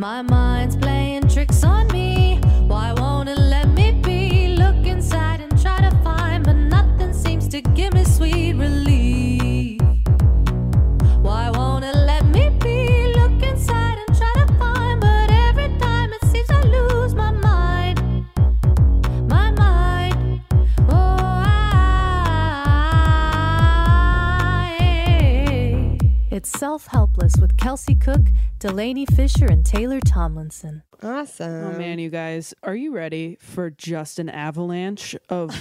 My mind's playing tricks on me. Why won't it let me be? Look inside and try to find, but nothing seems to give me sweet relief. Why won't it let me be? Look inside and try to find, but every time it seems I lose my mind. My mind. Oh, I. It's Self Helpless with Kelsey Cook, Delanie Fischer, and Taylor Tomlinson. Awesome. Oh man, you guys, are you ready for just an avalanche of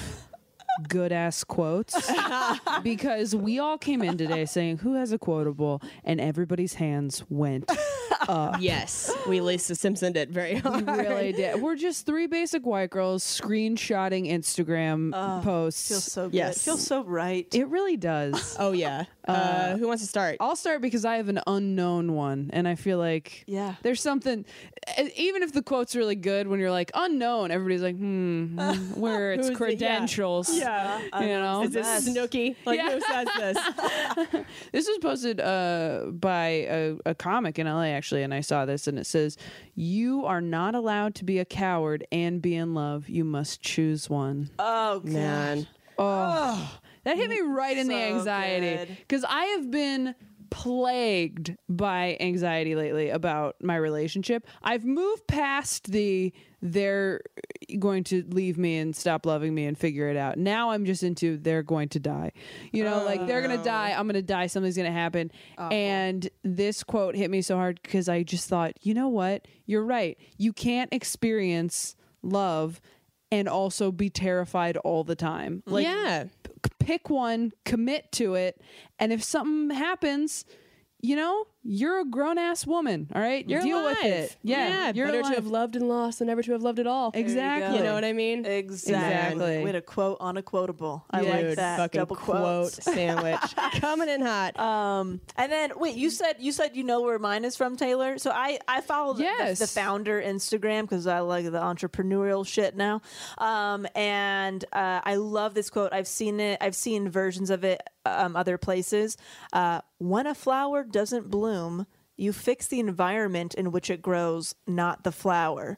good ass quotes? because we all came in today saying who has a quotable, and everybody's hands went up. Yes, we Lisa Simpson did very hard. We really did. We're just three basic white girls screenshotting Instagram posts. Feels so good. Yes. Feels so right. it really does. Oh yeah. Uh, who wants to start? I'll start because I have an unknown one, and I feel like Yeah. there's something. e- Even if the quote's really good, when you're like unknown, everybody's like, hmm, where it's Who's the- yeah. credentials. Yeah. you know. Is this Snooki? Like who says this? This was posted uh, by a, a comic in LA actually, and I saw this, and it says, "You are not allowed to be a coward and be in love. You must choose one." Oh, God. Man. Oh, that hit me right in the anxiety because I have been plagued by anxiety lately about my relationship. I've moved past the they're going to leave me and stop loving me and figure it out. Now I'm just into they're going to die. You know, like they're going to oh. die, I'm going to die, something's going to happen. And this quote hit me so hard because I just thought, you know what? You're right. You can't experience love and also be terrified all the time. Like yeah. p- pick one, commit to it, and if something happens, you know, you're a grown ass woman. All right, You're deal alive. with it. Yeah, you're better alive. to have loved and lost than never to have loved at all. Exactly. You know what I mean? Exactly. Exactly. Way a quote on a quotable. I Dude, like that. Fucking Double quote quotes. sandwich coming in hot. Um, and then wait, you said you said you know where mine is from, Taylor. So I I follow the, the- the, founder Instagram because I like the entrepreneurial shit now. Um, and uh, I love this quote. I've seen it. I've seen versions of it um, other places. Uh, when a flower doesn't bloom, you fix the environment in which it grows, not the flower.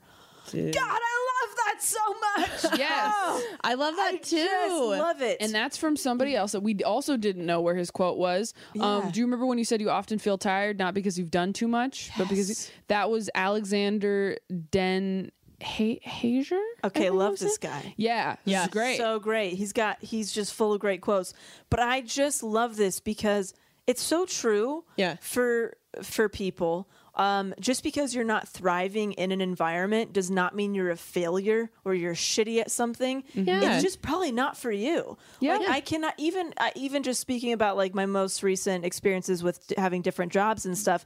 God, I love that so much. Yes. I love that I too. love it. And that's from somebody else that we also didn't know where his quote was. Um, do you remember when you said you often feel tired, not because you've done too much, but because Yes. that was Alexander Den ha- Hager? Okay, love this it? guy. Yeah, Yeah. is great. So great. He's got he's just full of great quotes. But I just love this because it's so true Yeah. for for people. Um, just because you're not thriving in an environment does not mean you're a failure or you're shitty at something. Yeah. It's just probably not for you. Yeah. Like, I cannot even I, even just speaking about like my most recent experiences with d- having different jobs and stuff.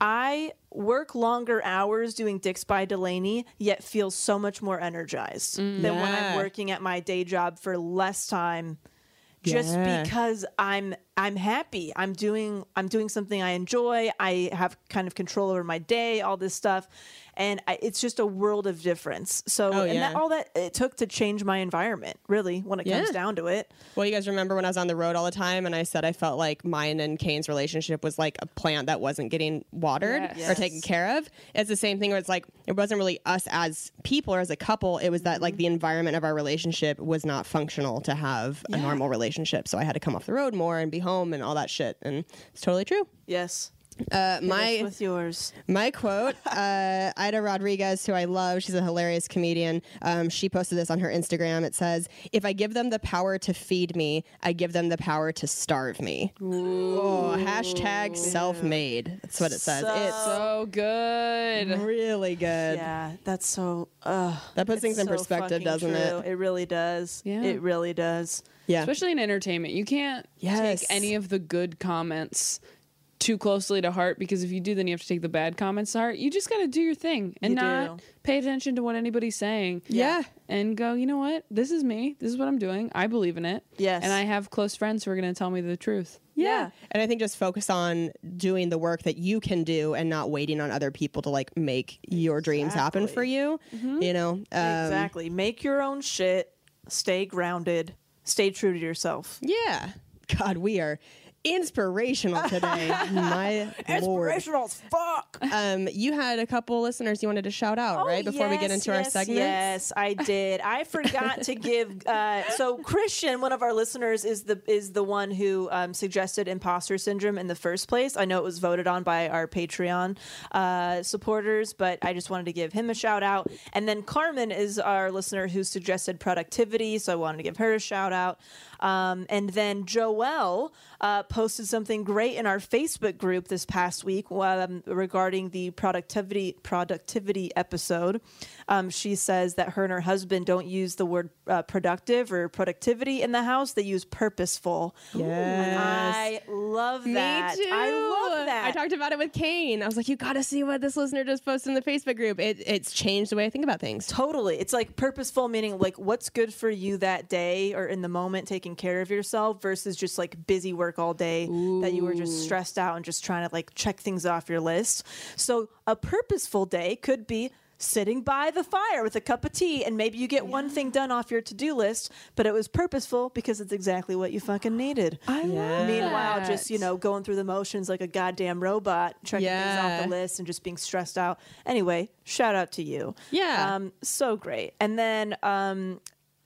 I work longer hours doing Dicks by Delanie, yet feel so much more energized than when I'm working at my day job for less time. Just Yeah. because I'm I'm happy. I'm doing I'm doing something I enjoy. I have kind of control over my day, all this stuff. And I, it's just a world of difference. So, Oh, and that all that it took to change my environment, really, when it comes down to it. Well, you guys remember when I was on the road all the time and I said I felt like mine and Kane's relationship was like a plant that wasn't getting watered Yes. or taken care of. It's the same thing where it's like it wasn't really us as people or as a couple. It was that like the mm-hmm. environment of our relationship was not functional to have a normal relationship. So I had to come off the road more and be home and all that shit. And it's totally true. Yes. Uh, my with yours. my quote, uh, Ida Rodriguez, who I love, she's a hilarious comedian. Um, she posted this on her Instagram. It says, If I give them the power to feed me, I give them the power to starve me. Oh, hashtag self made. That's what it says. it's So good. really good. Yeah, that's so. Uh, That puts it's things in perspective, doesn't true. it? It really does. Yeah. It really does. Yeah. Especially in entertainment. You can't Yes. take any of the good comments too closely to heart because if you do, then you have to take the bad comments to heart. You just got to do your thing and You not do. pay attention to what anybody's saying. Yeah. And go, you know what? This is me. This is what I'm doing. I believe in it. Yes. And I have close friends who are going to tell me the truth. Yeah. And I think just focus on doing the work that you can do and not waiting on other people to like make your dreams happen for you. You know? Um, exactly. Make your own shit. Stay grounded. Stay true to yourself. Yeah. God, we are inspirational today. My lord. as fuck. Um, you had a couple listeners you wanted to shout out, right? Before we get yes, into our segment. Yes, I did. I forgot to give. Uh, so Christian, one of our listeners, is the is the one who um, suggested imposter syndrome in the first place. I know it was voted on by our Patreon uh, supporters, but I just wanted to give him a shout out. And then Carmen is our listener who suggested productivity, so I wanted to give her a shout out. Um, and then Joelle uh, posted something great in our Facebook group this past week um, regarding the productivity productivity episode. Um, she says that her and her husband don't use the word uh, productive or productivity in the house; they use purposeful. And I love that. Me too. I love that. I talked about it with Kane. I was like, you got to see what this listener just posted in the Facebook group. It, it's changed the way I think about things. Totally. It's like purposeful, meaning like what's good for you that day or in the moment, taking care of yourself versus just like busy work all day that you were just stressed out and just trying to like check things off your list. So a purposeful day could be sitting by the fire with a cup of tea and maybe you get one thing done off your to-do list but it was purposeful because it's exactly what you fucking needed. I love meanwhile just you know going through the motions like a goddamn robot checking things off the list and just being stressed out. Anyway shout out to you. Yeah. um, so great. And then, um,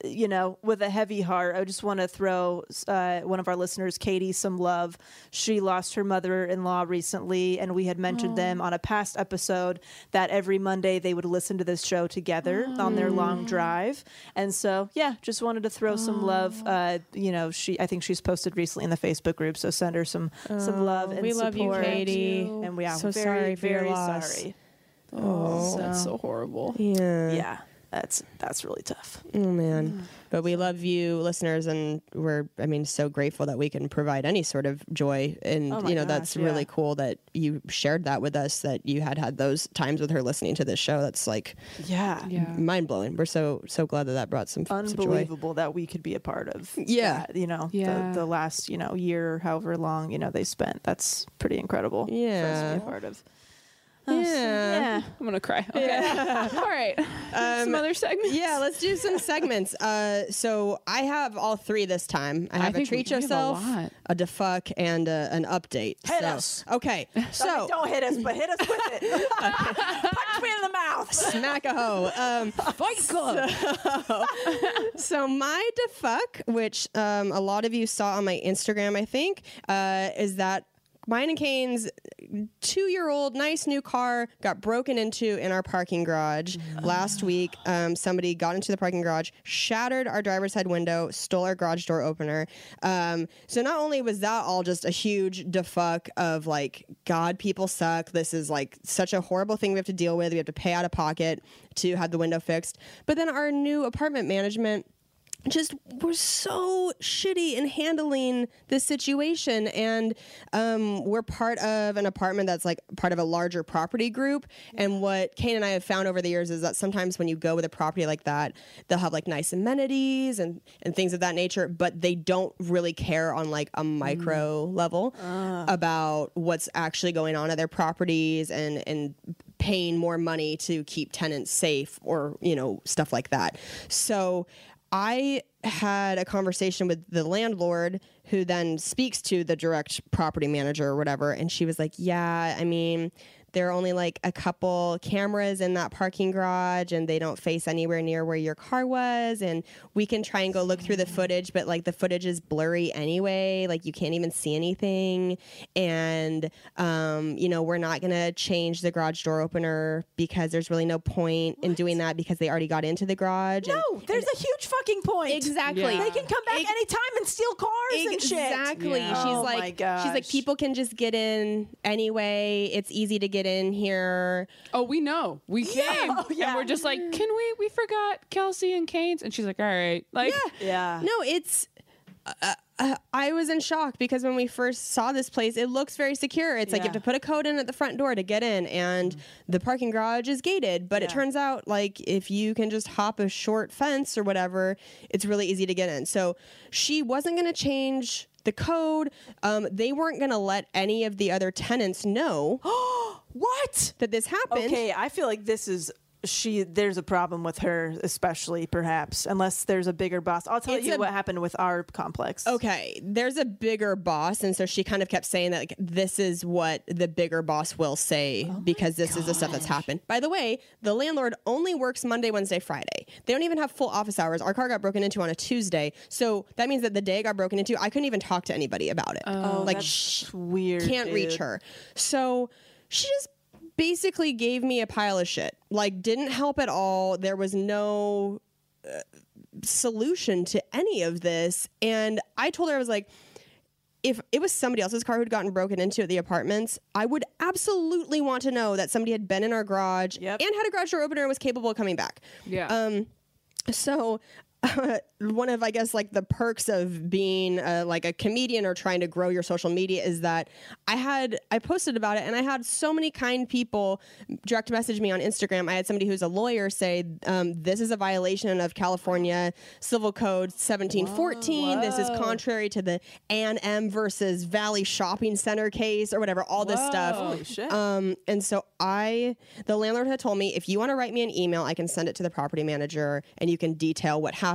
you know, with a heavy heart, I just want to throw uh, one of our listeners, Katie, some love. She lost her mother in law recently, and we had mentioned them on a past episode that every Monday they would listen to this show together on their long drive. And so, yeah, just wanted to throw some love. Uh, you know, she I think she's posted recently in the Facebook group, so send her some some love and we love you. Katie. And we are So very, sorry for your very loss. sorry. Oh, that's so horrible. Yeah. Yeah, that's that's really tough. Oh man. Mm. But we love you listeners and we're I mean so grateful that we can provide any sort of joy and Oh you know gosh, that's yeah. really cool that you shared that with us that you had had those times with her listening to this show that's like Yeah. Yeah. mind blowing. We're so so glad that that brought some, some joy. unbelievable that we could be a part of. Yeah. that, you know, Yeah. the, the last you know year, however long you know they spent. That's pretty incredible. for us to Yeah. be a part of. Uh, so, Yeah. yeah. I'm gonna cry. Okay. All right. Some other segments. Yeah, let's do some segments. Uh, so I have all three this time. I I have a treat we have a yourself, a defuck, and a, an update. Hit so, us. Okay, I mean, so don't hit us, but hit us with it. Punch me in the mouth. smack a hoe. Um, Fight Club. so my defuck, which um, a lot of you saw on my Instagram, I think, uh, is that mine and Kane's two-year-old nice new car got broken into in our parking garage last week. Um, somebody got into the parking garage, shattered our driver's side window, stole our garage door opener. Um, so not only was that all just a huge defuck of like, God, people suck. This is like such a horrible thing we have to deal with. We have to pay out of pocket to have the window fixed. But then our new apartment management just were so shitty in handling this situation. And um, we're part of an apartment that's like part of a larger property group. And what kane and i have found over the years is that sometimes when you go with a property like that they'll have like nice amenities and, and things of that nature but they don't really care on like a micro level about what's actually going on at their properties and and paying more money to keep tenants safe or you know stuff like that. So I had a conversation with the landlord who then speaks to the direct property manager or whatever. And she was like, Yeah, I mean, there are only like a couple cameras in that parking garage and they don't face anywhere near where your car was. And we can try and go look through the footage, but like the footage is blurry anyway. Like you can't even see anything. And, um, you know, we're not going to change the garage door opener because there's really no point in doing that because they already got into the garage. and- No, there's a huge fucking point. Exactly. Yeah. They can come back Ex- anytime and steal cars and shit. Exactly. Yeah. She's Oh like she's like people can just get in anyway. It's easy to get in here. Oh, we know. We came. Oh, yeah. And we're just like, can we? We forgot Kelsey and Kane's. And she's like, all right. Like, Yeah. yeah. No, it's uh, uh, I was in shock because when we first saw this place, it looks very secure. It's like you have to put a code in at the front door to get in, and the parking garage is gated. But it turns out, like, if you can just hop a short fence or whatever, it's really easy to get in. So she wasn't going to change the code. Um, they weren't going to let any of the other tenants know What? that this happened. Okay, I feel like this is she. There's a problem with her, especially perhaps, unless there's a bigger boss. I'll tell It's you a- what happened with our complex. Okay, there's a bigger boss, and so she kind of kept saying that like this is what the bigger boss will say oh because this is the stuff that's happened. By the way, the landlord only works Monday, Wednesday, Friday. They don't even have full office hours. Our car got broken into on a Tuesday, so that means that the day it got broken into, I couldn't even talk to anybody about it. Oh, like that's sh- weird. can't reach her. So she just basically gave me a pile of shit. Like didn't help at all. There was no uh, solution to any of this and I told her I was like if it was somebody else's car who'd gotten broken into at the apartments, I would absolutely want to know that somebody had been in our garage Yep. and had a garage door opener and was capable of coming back. yeah. Um, so one of I guess like the perks of being uh, like a comedian or trying to grow your social media is that I had I posted about it and I had so many kind people direct message me on Instagram. I had somebody who's a lawyer say um, this is a violation of California Civil Code 1714. This is contrary to the Ann M versus Valley Shopping Center case or whatever. All this stuff. Holy shit. Um, and so I, the landlord had told me, if you want to write me an email, I can send it to the property manager and you can detail what happened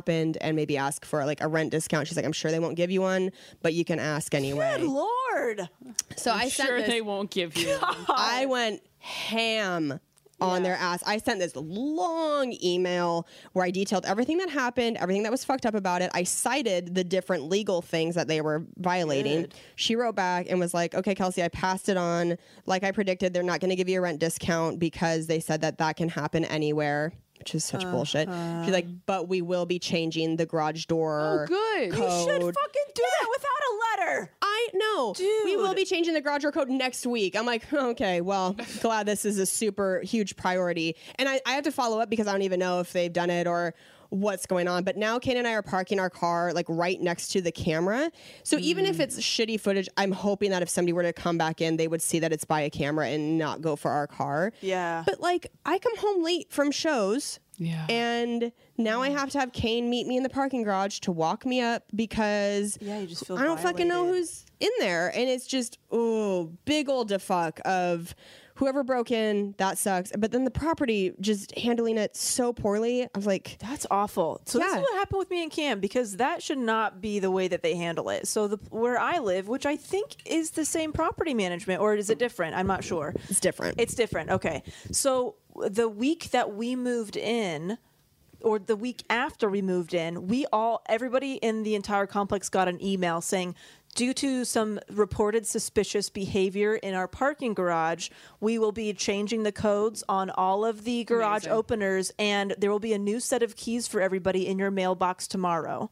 and maybe ask for like a rent discount. She's like, I'm sure they won't give you one, but you can ask anyway. Good lord. So I I'm sent sure this, they won't give you. one. I went ham on their ass. I sent this long email where I detailed everything that happened, everything that was fucked up about it. I cited the different legal things that they were violating. Good. She wrote back and was like, "Okay, Kelsey, I passed it on. Like I predicted, they're not going to give you a rent discount because they said that that can happen anywhere." Which is such uh-huh. bullshit. She's like, but we will be changing the garage door. Oh, good. You should fucking do that without a letter. I know. Dude. We will be changing the garage door code next week. I'm like, okay, well, glad this is a super huge priority. And I, I have to follow up because I don't even know if they've done it or what's going on. But now Kane and I are parking our car like right next to the camera. So even if mm. it's shitty footage, I'm hoping that if somebody were to come back in, they would see that it's by a camera and not go for our car. Yeah. But like, I come home late from shows. Yeah. And now I have to have Kane meet me in the parking garage to walk me up because Yeah, you just feel I don't fucking know who's in there. And it's just, oh, big old defuck of whoever broke in, that sucks. But then the property just handling it so poorly. I was like, That's awful. So this Yeah. is what happened with me and Cam because that should not be the way that they handle it. So the where I live, which I think is the same property management, or is it different? I'm not sure. it's different. It's different. Okay. So the week that we moved in, or the week after we moved in, we all, everybody in the entire complex got an email saying, due to some reported suspicious behavior in our parking garage, we will be changing the codes on all of the garage Amazing. openers, and there will be a new set of keys for everybody in your mailbox tomorrow.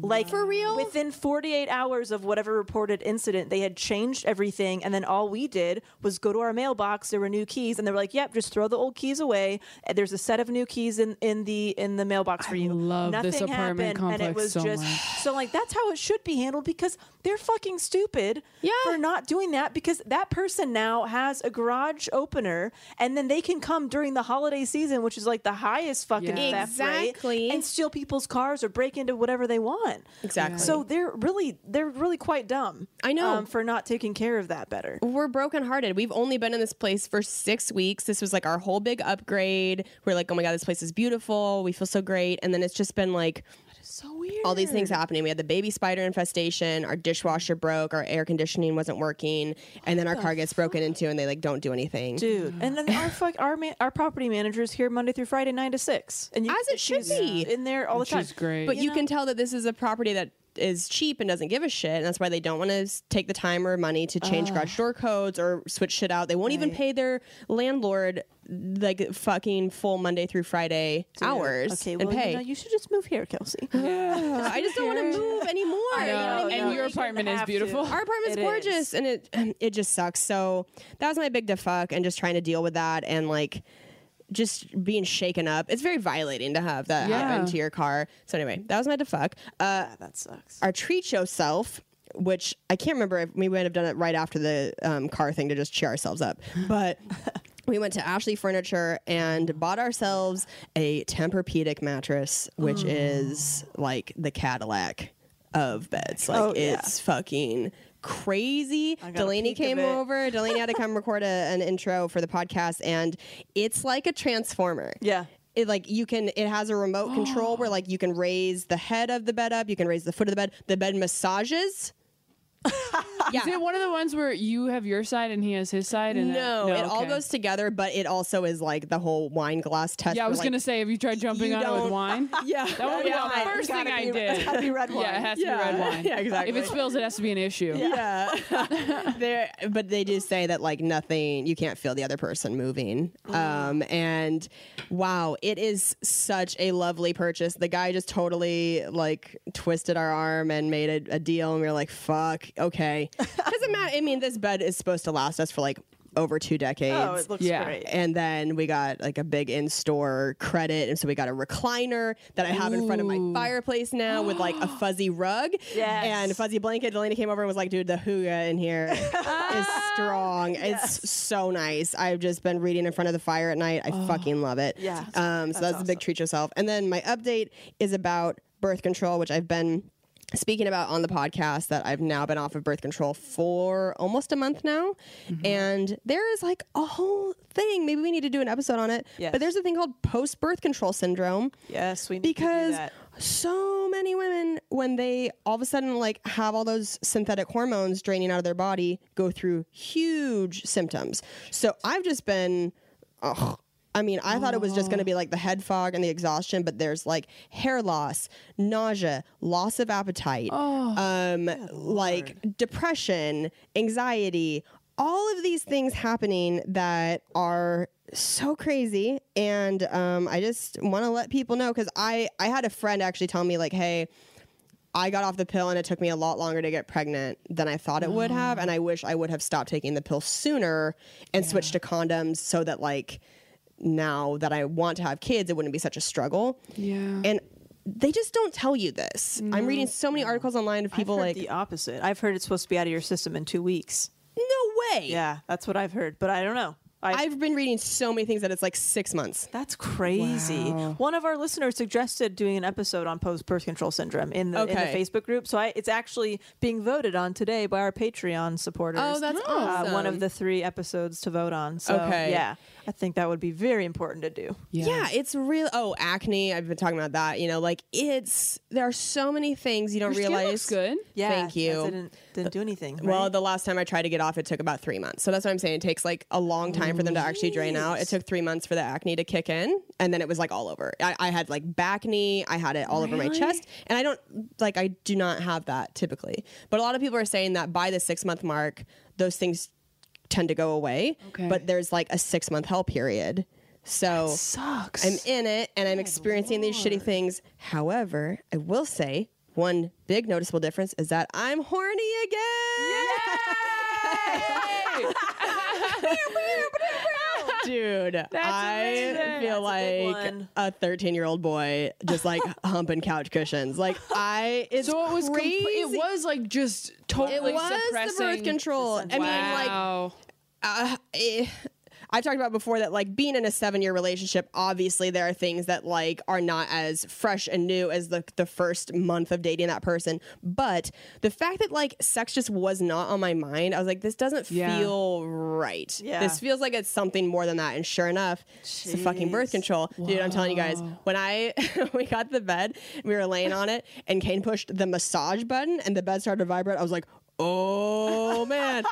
Like for real, within 48 hours of whatever reported incident, they had changed everything, and then all we did was go to our mailbox. There were new keys, and they were like, "Yep, just throw the old keys away. There's a set of new keys in in the in the mailbox for you." I love Nothing this apartment happened, and it complex was so just much. so like that's how it should be handled because they're fucking stupid Yeah. for not doing that because that person now has a garage opener and then they can come during the holiday season which is like the highest fucking Yeah. theft rate, Exactly. and steal people's cars or break into whatever they want Exactly. so they're really they're really quite dumb I know. um, for not taking care of that better we're brokenhearted. We've only been in this place for six weeks. This was like our whole big upgrade. We're like, oh my god, this place is beautiful. We feel so great. And then it's just been like so weird all these things happening. We had the baby spider infestation. Our dishwasher broke. Our air conditioning wasn't working. And then our car gets broken into, and they like don't do anything. Dude, and then our fuck our man, our property managers here Monday through Friday nine to six, and you, As it should be. in there all the time. She's great. But you, can tell that this is a property that is cheap and doesn't give a shit, and that's why they don't want to take the time or money to change garage door codes or switch shit out. They won't even Right. pay their landlord like fucking full Monday through Friday hours Okay, and pay. you, know, you should just move here, Kelsey. I just don't want to move anymore. I you know what I know, mean? and no, your you apartment is have to. beautiful. Our apartment's It gorgeous, is. and it it just sucks. So that was my big defuck, and just trying to deal with that, and like just being shaken up. It's very violating to have that Yeah. happen to your car. So anyway, that was my defuck. Uh, that sucks. our treat show self, which I can't remember if we might have done it right after the um, car thing to just cheer ourselves up, but. We went to Ashley Furniture and bought ourselves a Tempur-Pedic mattress, which is like the Cadillac of beds. Like Oh, yeah. it's fucking crazy. Delanie came over. Delanie had to come record a, an intro for the podcast, and it's like a transformer. Yeah. It like you can it has a remote control where like you can raise the head of the bed up, you can raise the foot of the bed. The bed massages. yeah. Is it one of the ones where you have your side and he has his side? And No, it all goes together, but it also is like the whole wine glass test. Yeah, I was like, gonna say, have you tried jumping you on it with wine? Yeah, That would be Yeah, the first thing gotta I be- did. it's gotta be red wine. Yeah, it has to Yeah. be red wine. Yeah, exactly. If it spills, it has to be an issue. Yeah, there, but they do say that like nothing, you can't feel the other person moving. Um, and wow, it is such a lovely purchase. The guy just totally like twisted our arm and made a, a deal, and we were like, "Fuck, okay." Doesn't matter. I mean, this bed is supposed to last us for like over two decades. Oh, it looks Yeah. great. And then we got like a big in store credit. And so we got a recliner that I have in front of my fireplace now with like a fuzzy rug Yes. and a fuzzy blanket. Delanie came over and was like, dude, the hygge in here is strong. It's so nice. I've just been reading in front of the fire at night. I fucking love it. Yeah. Um, so that's, a big treat yourself. And then my update is about birth control, which I've been speaking about on the podcast that I've now been off of birth control for almost a month now. Mm-hmm. And there is like a whole thing. Maybe we need to do an episode on it. Yes. But there's a thing called post birth control syndrome Yes, we need to do because so many women when they all of a sudden like have all those synthetic hormones draining out of their body go through huge symptoms so i've just been ugh, I mean, I thought it was just going to be like the head fog and the exhaustion, but there's like hair loss, nausea, loss of appetite, um, like depression, anxiety, all of these things happening that are so crazy. And um, I just want to let people know because I, I had a friend actually tell me, like, hey, I got off the pill and it took me a lot longer to get pregnant than I thought it would have. And I wish I would have stopped taking the pill sooner and switched to condoms so that, like, now that I want to have kids, it wouldn't be such a struggle. Yeah. And they just don't tell you this. I'm reading so many articles online of people I've heard like, the opposite. I've heard it's supposed to be out of your system in two weeks. no way. Yeah, that's what I've heard, but I don't know. I, I've been reading so many things that it's like six months. that's crazy. One of our listeners suggested doing an episode on post birth control syndrome in the, in the Facebook group. So I, it's actually being voted on today by our Patreon supporters. Oh, that's Uh, one of the three episodes to vote on. So Okay. yeah, I think that would be very important to do. Yeah. it's real. Oh, acne. I've been talking about that. You know, like it's there are so many things you don't Your skin realize. looks good. Yeah, Thank you. that didn't didn't do anything. Well, the last time I tried to get off, it took about three months. So that's what I'm saying. It takes like a long time for them to actually drain out. It took three months for the acne to kick in, and then it was like all over. I, I had like bacne, I had it all over my chest, and I don't like I do not have that typically. But a lot of people are saying that by the six month mark, those things tend to go away. Okay. But there's like a six month hell period. So Sucks. I'm in it and I'm experiencing these shitty things. However, I will say one big noticeable difference is that I'm horny again. Dude, I amazing. feel That's like a 13 year old boy just like humping couch cushions. Like I, it's so it was comp- it was like just totally It was the suppressing birth control. I mean, like Wow. uh, eh, I've talked about before that like being in a seven year relationship, obviously there are things that like are not as fresh and new as the the first month of dating that person. But the fact that like sex just was not on my mind, I was like, this doesn't Yeah. feel right. Yeah. This feels like it's something more than that. And sure enough, it's the fucking birth control. Dude, I'm telling you guys, when I we got the bed, we were laying on it, and Kane pushed the massage button and the bed started to vibrate. I was like, oh man,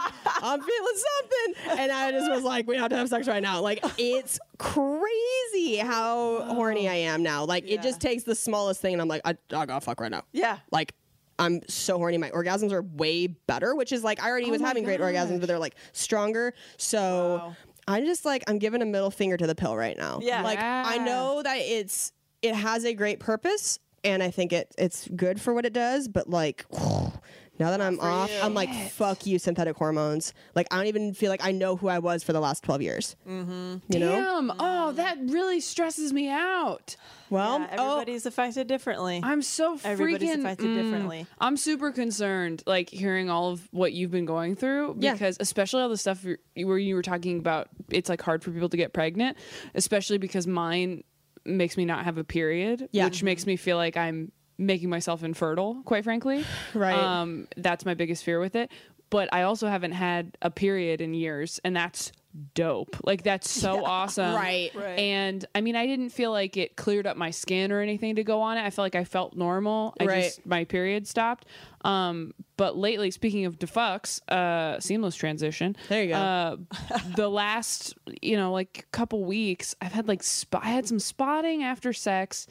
I'm feeling something. And I just was like, we have to have sex right now. Like, it's crazy how horny I am now. Like, it just takes the smallest thing, and I'm like, I, I gotta fuck right now. Yeah. Like, I'm so horny. My orgasms are way better, which is like, I already oh was having great orgasms, but they're like stronger. So I'm just like, I'm giving a middle finger to the pill right now. Yeah. Like, I know that it's, it has a great purpose. And I think it it's good for what it does, but like now that I'm off, I'm like, fuck you, synthetic hormones. Like I don't even feel like I know who I was for the last twelve years. Mm-hmm. You know? Damn. Oh, that really stresses me out. Well, Yeah, oh, everybody's affected differently. I'm so freaking. Everybody's affected mm, differently. I'm super concerned, like hearing all of what you've been going through, Yeah. because especially all the stuff where you were talking about, it's like hard for people to get pregnant, especially because mine makes me not have a period, Yeah. which makes me feel like I'm making myself infertile. Quite frankly, Right. Um, that's my biggest fear with it. But I also haven't had a period in years, and that's dope. Like that's so awesome, Right. Right. And I mean, I didn't feel like it cleared up my skin or anything to go on it. I felt like I felt normal. I Right. just my period stopped. Um, but lately, speaking of defucks, uh, seamless transition. There you go. Uh, the last, you know, like couple weeks, I've had like sp- I had some spotting after sex,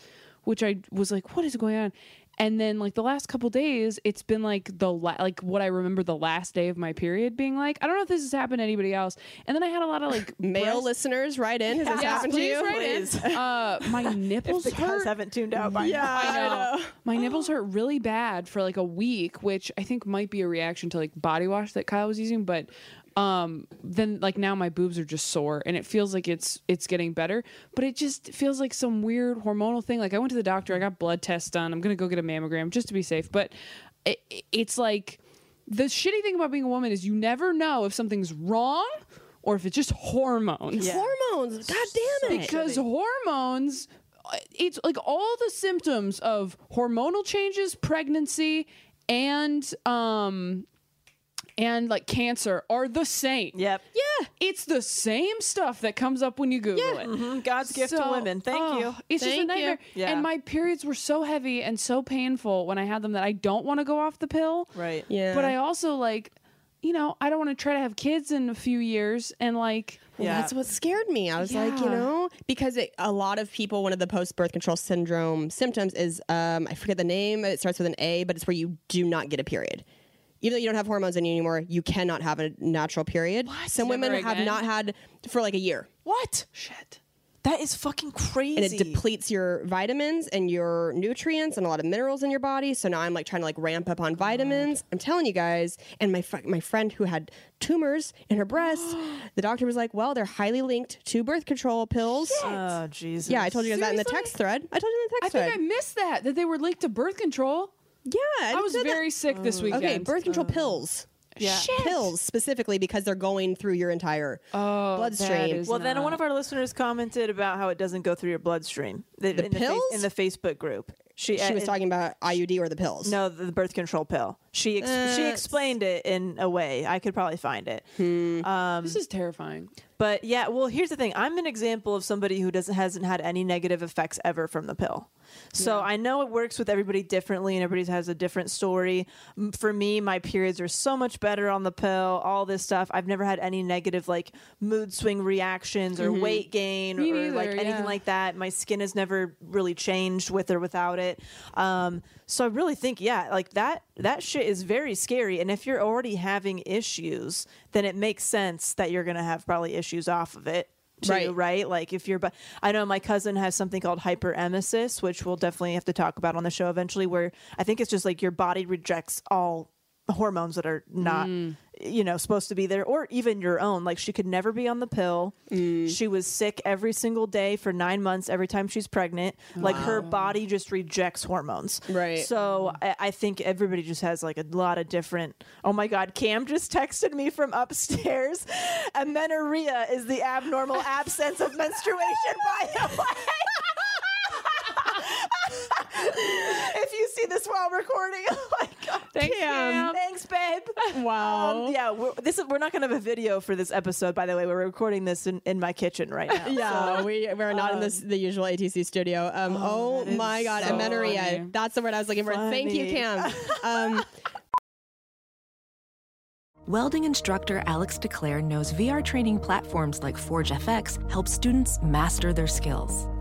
which I was like, what is going on? And then like the last couple days, it's been like the la- like what I remember the last day of my period being like. I don't know if this has happened to anybody else. And then I had a lot of like male breast- listeners, right in. Has this Yes, happened to please you? write in. Please. Uh, my nipples if the hurt. haven't tuned out by Yeah, now. I know. My nipples hurt really bad for like a week, which I think might be a reaction to like body wash that Kyle was using. But um, then like now my boobs are just sore, and it feels like it's it's getting better. But it just feels like some weird hormonal thing. Like I went to the doctor, I got blood tests done. I'm gonna go get a mammogram just to be safe. But it, it's like the shitty thing about being a woman is you never know if something's wrong or if it's just hormones Yeah. Hormones. God damn it. because hormones uh, it's like all the symptoms of hormonal changes pregnancy and um and like cancer are the same Yep. yeah it's the same stuff that comes up when you google it Mhm. God's gift to women. Thank oh, you. It's just a Thank you. nightmare. Yeah. And my periods were so heavy and so painful when I had them that I don't want to go off the pill. Right. Yeah. But I also like, you know, I don't want to try to have kids in a few years and like Well, Yeah. that's what scared me. I was like, you know, because it, a lot of people, one of the post birth control syndrome symptoms is, um, I forget the name. It starts with an A, but it's where you do not get a period. Even though you don't have hormones in you anymore, you cannot have a natural period. Some women Never have not had for like a year. What? shit. That is fucking crazy. and it depletes your vitamins and your nutrients and a lot of minerals in your body. So now I'm like trying to like ramp up on vitamins. I'm telling you guys. And my fr- my friend who had tumors in her breast, the doctor was like, "Well, they're highly linked to birth control pills." Shit. Oh Jesus. Yeah, I told you guys that in the text thread. I told you in the text thread. I think. I missed that, that they were linked to birth control. Yeah, I was said that- very sick this weekend. Okay, birth control pills. Yeah. pills specifically because they're going through your entire Oh, bloodstream. that is Well, then one of our listeners commented about how it doesn't go through your bloodstream. The, The in The pills? face, in the Facebook group. She, she uh, was and- talking about IUD or the pills. No, the birth control pill. She ex- uh, she Uh, explained it in a way. I could probably find it. Hmm. Um, this is terrifying. But yeah, well, here's the thing. I'm an example of somebody who doesn't hasn't had any negative effects ever from the pill. So I know it works with everybody differently, and everybody has a different story. For me, my periods are so much better on the pill. All this stuff. I've never had any negative like mood swing reactions or weight gain Me or like anything yeah. like that. My skin has never really changed with or without it. Um, so I really think, yeah, like that that shit is very scary. And if you're already having issues, then it makes sense that you're gonna have probably issues off of it. Too, Right. right? Like if you're, but I know my cousin has something called hyperemesis, which we'll definitely have to talk about on the show eventually. Where I think it's just like your body rejects all hormones that are not Mm. You know supposed to be there or even your own. Like she could never be on the pill. Mm. she was sick every single day for nine months every time she's pregnant. Like her body just rejects hormones. Right. so I, I think everybody just has like a lot of different oh my god cam just texted me from upstairs. Amenorrhea is the abnormal absence of menstruation by the way if you see this while recording oh my god Thanks, Cam. Thanks, babe. Wow. Um, yeah, we're, this is we're not going to have a video for this episode. By the way, we're recording this in, in my kitchen right now. Yeah, we we're not in this the usual ATC studio. Um, oh, that is my god, so amenorrhea. funny. That's the word I was looking for. Thank you, Cam. Um, Welding instructor Alex DeClaire knows VR training platforms like ForgeFX help students master their skills.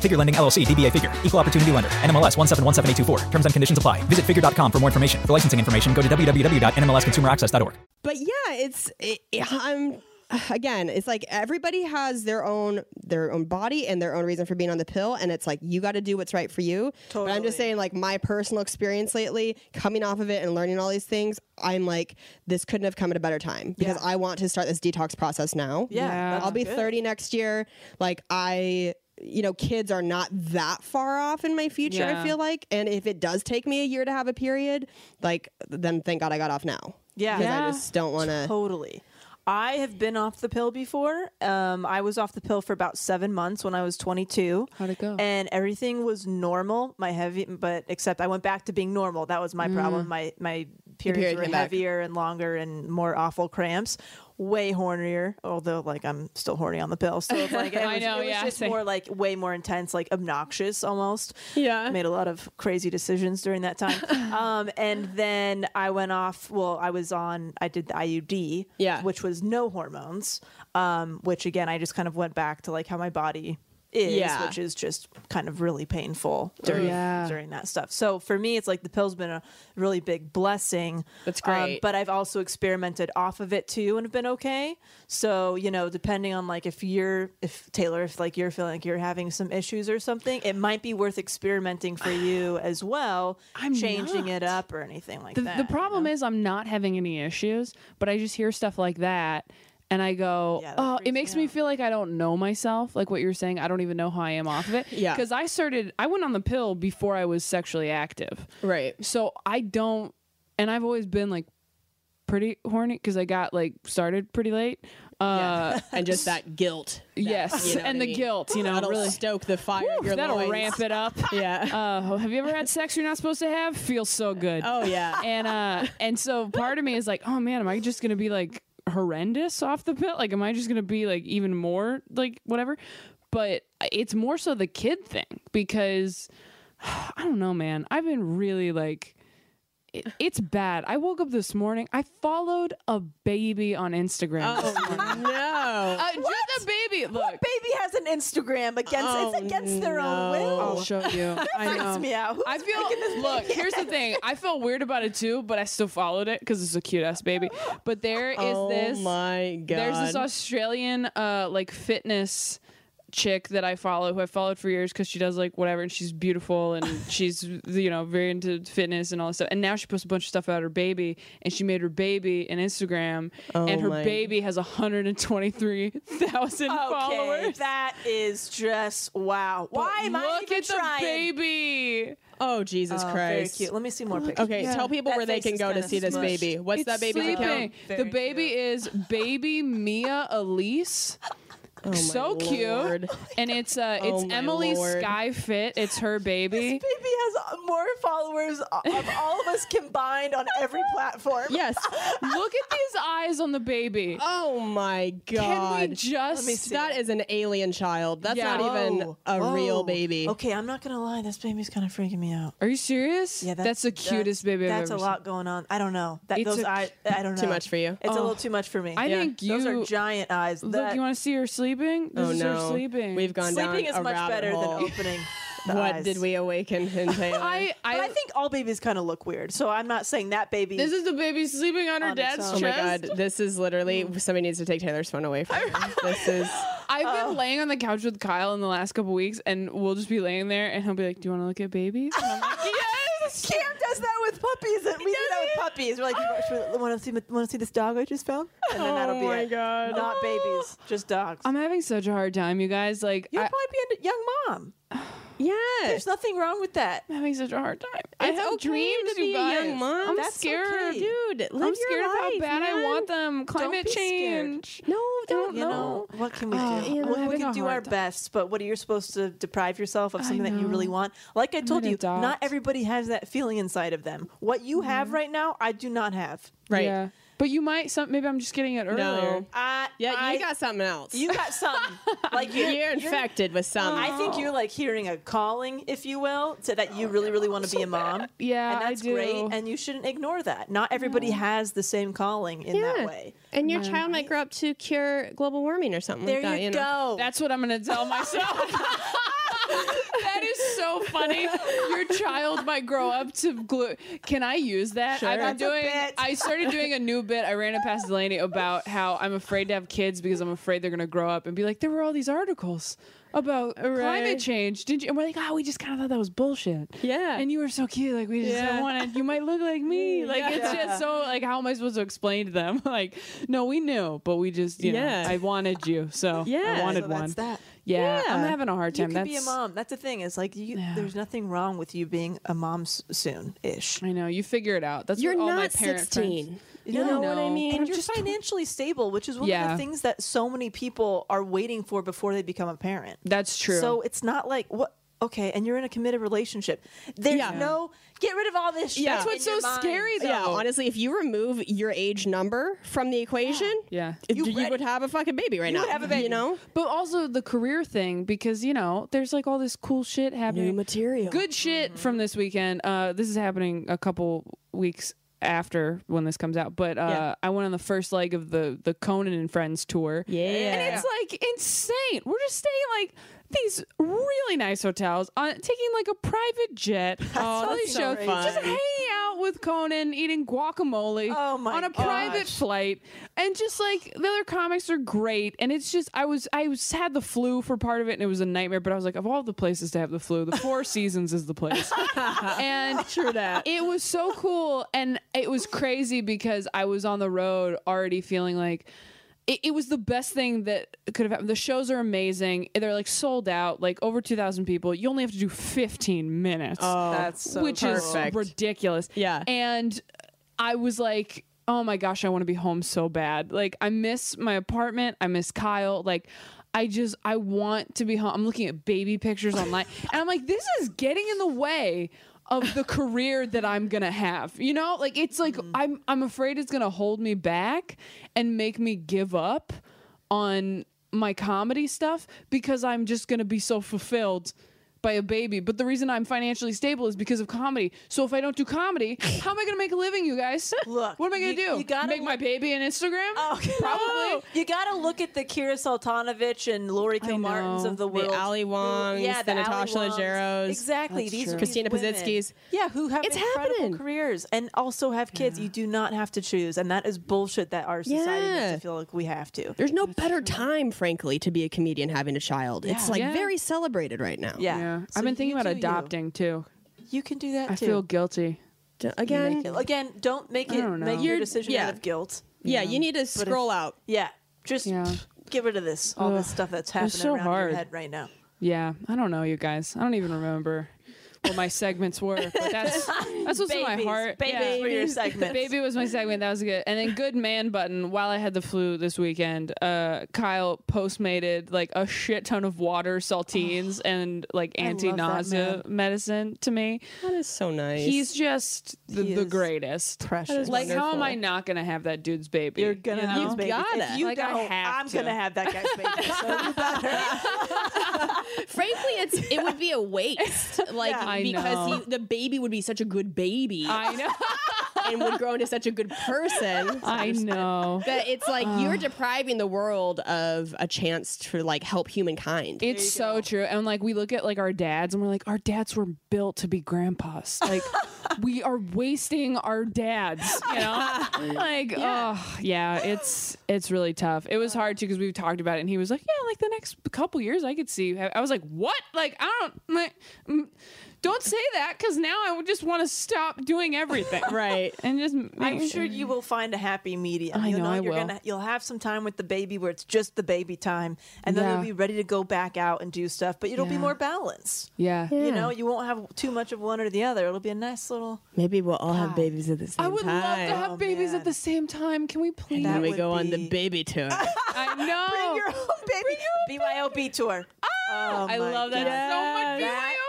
Figure Lending LLC, DBA Figure, Equal Opportunity Lender, NMLS 1717824. Terms and conditions apply. Visit figure.com for more information. For licensing information, go to www.nmlsconsumeraccess.org. but yeah, it's it, I'm again, it's like everybody has their own their own body and their own reason for being on the pill, and it's like you got to do what's right for you. But I'm just saying, like my personal experience lately, coming off of it and learning all these things, I'm like, this couldn't have come at a better time because Yeah. I want to start this detox process now. Yeah, Yeah. I'll be good. 30 next year. Like I you know, kids are not that far off in my future, I feel like. And if it does take me a year to have a period, like then thank God I got off now. Yeah. Because Yeah. I just don't want to Totally. I have been off the pill before. Um, I was off the pill for about seven months when I was 22. How'd it go? And everything was normal. My heavy, but except I went back to being normal. That was my problem. My my periods period were came back. heavier and longer and more awful cramps. Way hornier, although like I'm still horny on the pill. So it's like it I was, know, it was yeah, just same. more like way more intense, like obnoxious almost Yeah. made a lot of crazy decisions during that time. um, and then I went off. Well, I was on. I did the IUD, Yeah. which was no hormones. Um, which again, I just kind of went back to like how my body is, Yeah. which is just kind of really painful during Yeah. during that stuff. So for me, it's like the pill's been a really big blessing. That's Um, great. but I've also experimented off of it too and have been okay. So, you know, depending on like if you're if Taylor, if like you're feeling like you're having some issues or something, it might be worth experimenting for you as well. I'm changing it up or anything like the, that. the you problem know? is I'm not having any issues, but I just hear stuff like that and I go, Yeah, oh, it makes me me feel like I don't know myself. Like what you're saying, I don't even know how I am off of it. Yeah. Because I started, I went on the pill before I was sexually active. Right. So I don't, and I've always been like pretty horny because I got like started pretty late. Uh, and just that guilt. yes, you know and I the mean? guilt, you know, That'll really. stoke the fire. your That'll loins. ramp it up. Yeah. Uh, have you ever had sex you're not supposed to have? Feels so good. Oh yeah. and uh and so part of me is like oh man am i just gonna be like horrendous off the pill? Like am i just gonna be like even more like whatever? But it's more so the kid thing because i don't know man. I've been really like it, it's bad. I woke up this morning. I followed a baby on Instagram. this morning. no. Uh, just a baby. Look, What baby has an Instagram against? Oh, it's against their own will. I'll show you. I freaks know. me out. Who's I making this feel. Look, baby? here's the thing. I felt weird about it too, but I still followed it because it's a cute ass baby. But there is oh this. Oh my god. There's this Australian uh like fitness chick that I follow who I followed for years because she does like whatever and she's beautiful and she's you know very into fitness and all this stuff and now she posts a bunch of stuff about her baby and she made her baby an Instagram oh and her Oh my- baby has 123,000 Okay, followers. that is just wow. Why am I Look even at the trying? baby. oh Jesus Oh, very cute. Let me see more pictures. Okay, Yeah. tell people That where they can go to see this smushed. baby. What's that baby's sleeping. account? The Very baby is baby Mia Elise. Oh my so cute, Lord. and it's uh, Oh it's my Emily Lord. Sky Fit. It's her baby. This baby has uh, more followers of all of us combined on every platform. Yes. Look at these eyes on the baby. Oh my god! Can we god. just? me see. That is an alien child. That's Yeah. not even Whoa. a real baby. Okay, I'm not gonna lie. This baby's kind of freaking me out. Are you serious? Yeah, that's, the cutest baby I've That's ever a lot going on. I don't know. That It's those a- eyes. I don't know. Too much for you. It's a Oh. little too much for me. I Yeah. think you. those are giant eyes. look, That- you want to see her sleeping? This Oh is her no. sleeping. We've gone sleeping down is a much rabbit better hole. than opening. The what eyes. did we awaken in Taylor? I. I. But I think all babies kind of look weird. So I'm not saying that baby. this is the baby sleeping on her On its dad's own. Oh my god, this is literally hmm. somebody needs to take Taylor's phone away from her. this is I've Oh. been laying on the couch with Kyle in the last couple weeks, and we'll just be laying there, and he'll be like, "Do you want to look at babies?" And I'm like, "Yes." Cam does that with puppies. And we do that with puppies. We're like, want to see, want to see this dog I just found? And then that'll be Oh my it. God. Not babies, just dogs. I'm having such a hard time, you guys. Like, You'll I, probably be a young mom. Yeah. There's nothing wrong with that. I'm having such a hard time. I It's have okay dreams, to be you a guys. young mom. I'm That's scared, okay. Dude, live I'm your scared of how life, bad I want them. Climate be scared. change. No, don't You know, what can we uh, do? You know, well, we can do our time. best, but what are you supposed to deprive yourself of something that you really want? Like I told gonna you, not everybody has that feeling inside of them. What you have mm-hmm. right now, I do not have. Right. Yeah. But you might. Some. Maybe I'm just getting it earlier. No. I, Yeah, I, you got something else. you got something. like you're, You're infected with something. I think you're like hearing a calling, if you will, to that you really, really want to be a mom. Yeah, and I that's great, do. and you shouldn't ignore that. Not everybody has the same calling in that Yeah. way. and your child might grow up to cure global warming or something There like that. you, know? go. That's what I'm gonna tell myself. that is so funny. Your child might grow up to glue. Can I use that? Sure. I've been That's doing. I started doing a new bit. I ran it past Delanie about how I'm afraid to have kids because I'm afraid they're gonna grow up and be like, there were all these articles about Right. climate change. Did you? And we're like, oh, we just kind of thought that was bullshit. Yeah. And you were so cute. Like we just Yeah. wanted. You might look like me. Like it's Yeah. just so. Like how am I supposed to explain to them? Like no, we knew, but we just you Yeah. know I wanted you, so Yeah. I wanted so one. that. Yeah, I'm having a hard time. You time. could be a mom. That's the thing. Is like you, Yeah. there's nothing wrong with you being a mom s- soon ish. I know you figure it out. That's You're what all my not 16. friends- You know what I mean? And you're Just- financially stable, which is one of the things that so many people are waiting for before they become a parent. That's true. So it's not like what. Okay, and you're in a committed relationship. There's Yeah. no get rid of all this. shit Yeah. That's what's in your so mind. scary, though. Yeah, honestly, if you remove your age number from the equation, yeah. you, You ready- would have a fucking baby right now. You now. would have a baby. You know, But also the career thing because you know there's like all this cool shit happening. New material. Good shit from this weekend. Uh, this is happening a couple weeks after when this comes out. But uh, Yeah. I went on the first leg of the the Conan and Friends tour. Yeah. and it's like insane. We're just staying like these really nice hotels, on taking like a private jet. all uh, so these shows, fun. just hanging out with Conan, eating guacamole Oh my on a private flight, and just like the other comics are great. And it's just I was I was had the flu for part of it, and it was a nightmare. But I was like, of all the places to have the flu, the Four Seasons is the place. and True that. it was so cool and it was crazy because I was on the road already feeling like it, it was the best thing that could have happened. The shows are amazing. They're like sold out, like over 2,000 people. You only have to do 15 minutes. Oh, That's so which perfect. is ridiculous. Yeah. And I was like, oh my gosh, I want to be home so bad. Like, I miss my apartment. I miss Kyle. Like, I just, I want to be home. I'm looking at baby pictures online. and I'm like, this is getting in the way of the career that I'm gonna have. You know, like it's like mm-hmm. I'm I'm afraid it's gonna hold me back and make me give up on my comedy stuff because I'm just gonna be so fulfilled by a baby, but the reason I'm financially stable is because of comedy. So if I don't do comedy, how am I going to make a living, you guys? Look, what am I going to you- do? you gotta make my baby an Instagram? Oh, Probably. You got to look at the Kira Soltanovich and Laurie Kilmartins know. of the world, The. Ali who- Wongs, yeah, the Ali Natasha Wongs. Leggeros. Exactly. That's these true. are Christina these. Pazsitzky's. Yeah, who have It's incredible happening. careers and also have kids. You do not have to choose, and that is bullshit. That our society Yeah. makes us feel like we have to. There's no better time, frankly, to be a comedian having a child. It's like Yeah. very celebrated right now. Yeah. Yeah. So I've been thinking you about do you. adopting too. You can do that I too. feel guilty. D- Again, Again, don't make I it don't make know. your You're- decision yeah. out of guilt. yeah, you need to But if- scroll out. Yeah, just Yeah. get rid of this. All this Ugh, stuff that's it's happening so around hard. your head right now. Yeah, I don't know, you guys. I don't even remember what my segments were. But that's that's what's in my Babies. heart. Babies were your segments. Baby was my segment. That was good. And then good man button. While I had the flu this weekend, uh, Kyle postmated like a shit ton of water, saltines, and like love that anti-nausea medicine to me. That is so nice. He's just the, He the is greatest. Precious. Like, how am. I not gonna have that dude's baby? You're gonna you have know? his baby. gotta. If you Like, I don't, have I'm to. gonna have that guy's baby. So you better. Frankly, it's it would be a waste. Like Yeah. I because know. he, the baby would be such a good baby I know. and would grow into such a good person. I know. That it's like you're depriving the world of a chance to like help humankind. It's so true. And like we look at like our dads and we're like, our dads were built to be grandpas. Like we are wasting our dads, you know? like, oh yeah, it's it's really tough. It was hard too because we've talked about it and he was like, Yeah, like the next couple years I could see I was like, What? Like, I don't like, mm, don't say that because now I would just want to stop doing everything. right. And just I'm sure you will find a happy medium. I you know I you're will. Gonna, you'll have some time with the baby where it's just the baby time, and then Yeah. you'll be ready to go back out and do stuff. But it'll be more balanced. Yeah. You know, you won't have too much of one or the other. It'll be a nice little. Maybe we'll all have babies at the same time. I would time. love to have Oh, babies man. at the same time. Can we please? That Then we would go on the baby tour. I know. Bring your own baby. BYOB tour. Oh I my love that God. so much. That BYOB.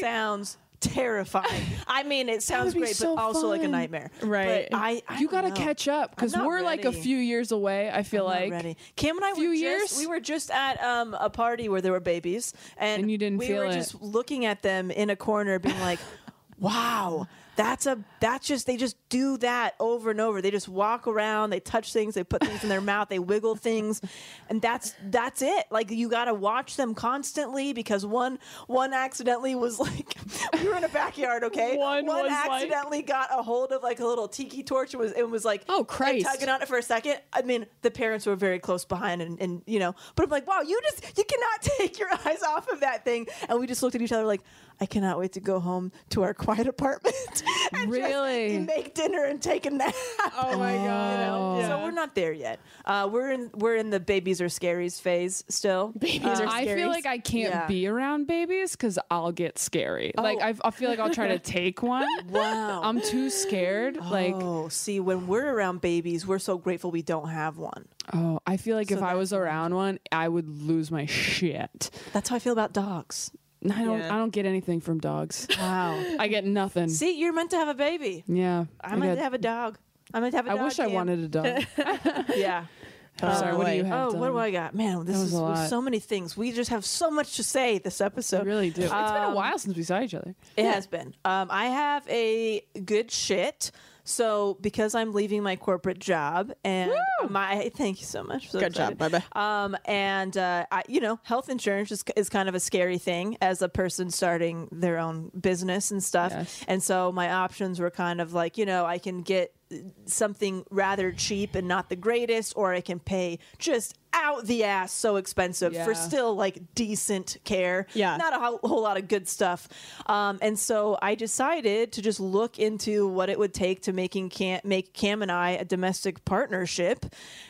Sounds terrifying. I mean, it sounds great, so but also like a nightmare. Right. But I, I you got gotta catch up because we're like a few years away. I feel I'm like ready. Kim and I Few were years? just we were just at um, a party where there were babies, and, And you didn't we feel were it. just looking at them in a corner, being like, "Wow." That's a that's just they just do that over and over. They just walk around, they touch things, they put things in their mouth, they wiggle things, and that's that's it. Like you got to watch them constantly because one one accidentally was like we were in a backyard, okay? One like- accidentally got a hold of like a little tiki torch and was it was like Oh, like, Christ. tugging on it for a second. I mean, the parents were very close behind, and, and you know, but I'm like, wow, you just you cannot take your eyes off of that thing. And we just looked at each other like, I cannot wait to go home to our quiet apartment. and just Really? make dinner and take a nap. Oh my god. You know? So we're not there yet. Uh, we're in we're in the babies or scaries phase still. Babies Uh, are I feel like I can't Yeah. be around babies because I'll get scary. Like Oh. I, I feel like I'll try to take one. Wow. I'm too scared. Like oh, see, when we're around babies, we're so grateful we don't have one. oh, I feel like if I was around one, I would lose my shit. That's how I feel about dogs. I don't. Yeah. I don't get anything from dogs. Wow. I get nothing. See, you're meant to have a baby. yeah. I'm meant got- to have a dog. I'm meant to have a I dog. I wish I wanted a dog. Yeah. I'm sorry. What do you have? Oh, what do? I got? Man, this is so many things. We just have so much to say this I episode. really do. It's been a Um, while since we saw each other. It has been. Um, I have a good shit. So because I'm leaving my corporate job and my thank you so much. So Good job, bye bye. Um, and uh, I, you know, health insurance is, is kind of a scary thing as a person starting their own business and stuff. Yes. And so my options were kind of like, you know, I can get something rather cheap and not the greatest, or I can pay just out the ass so expensive for still like decent care. Yeah. Not a whole, whole lot of good stuff. Um, and so I decided to just look into what it would take to making Cam, make Cam and I a domestic partnership.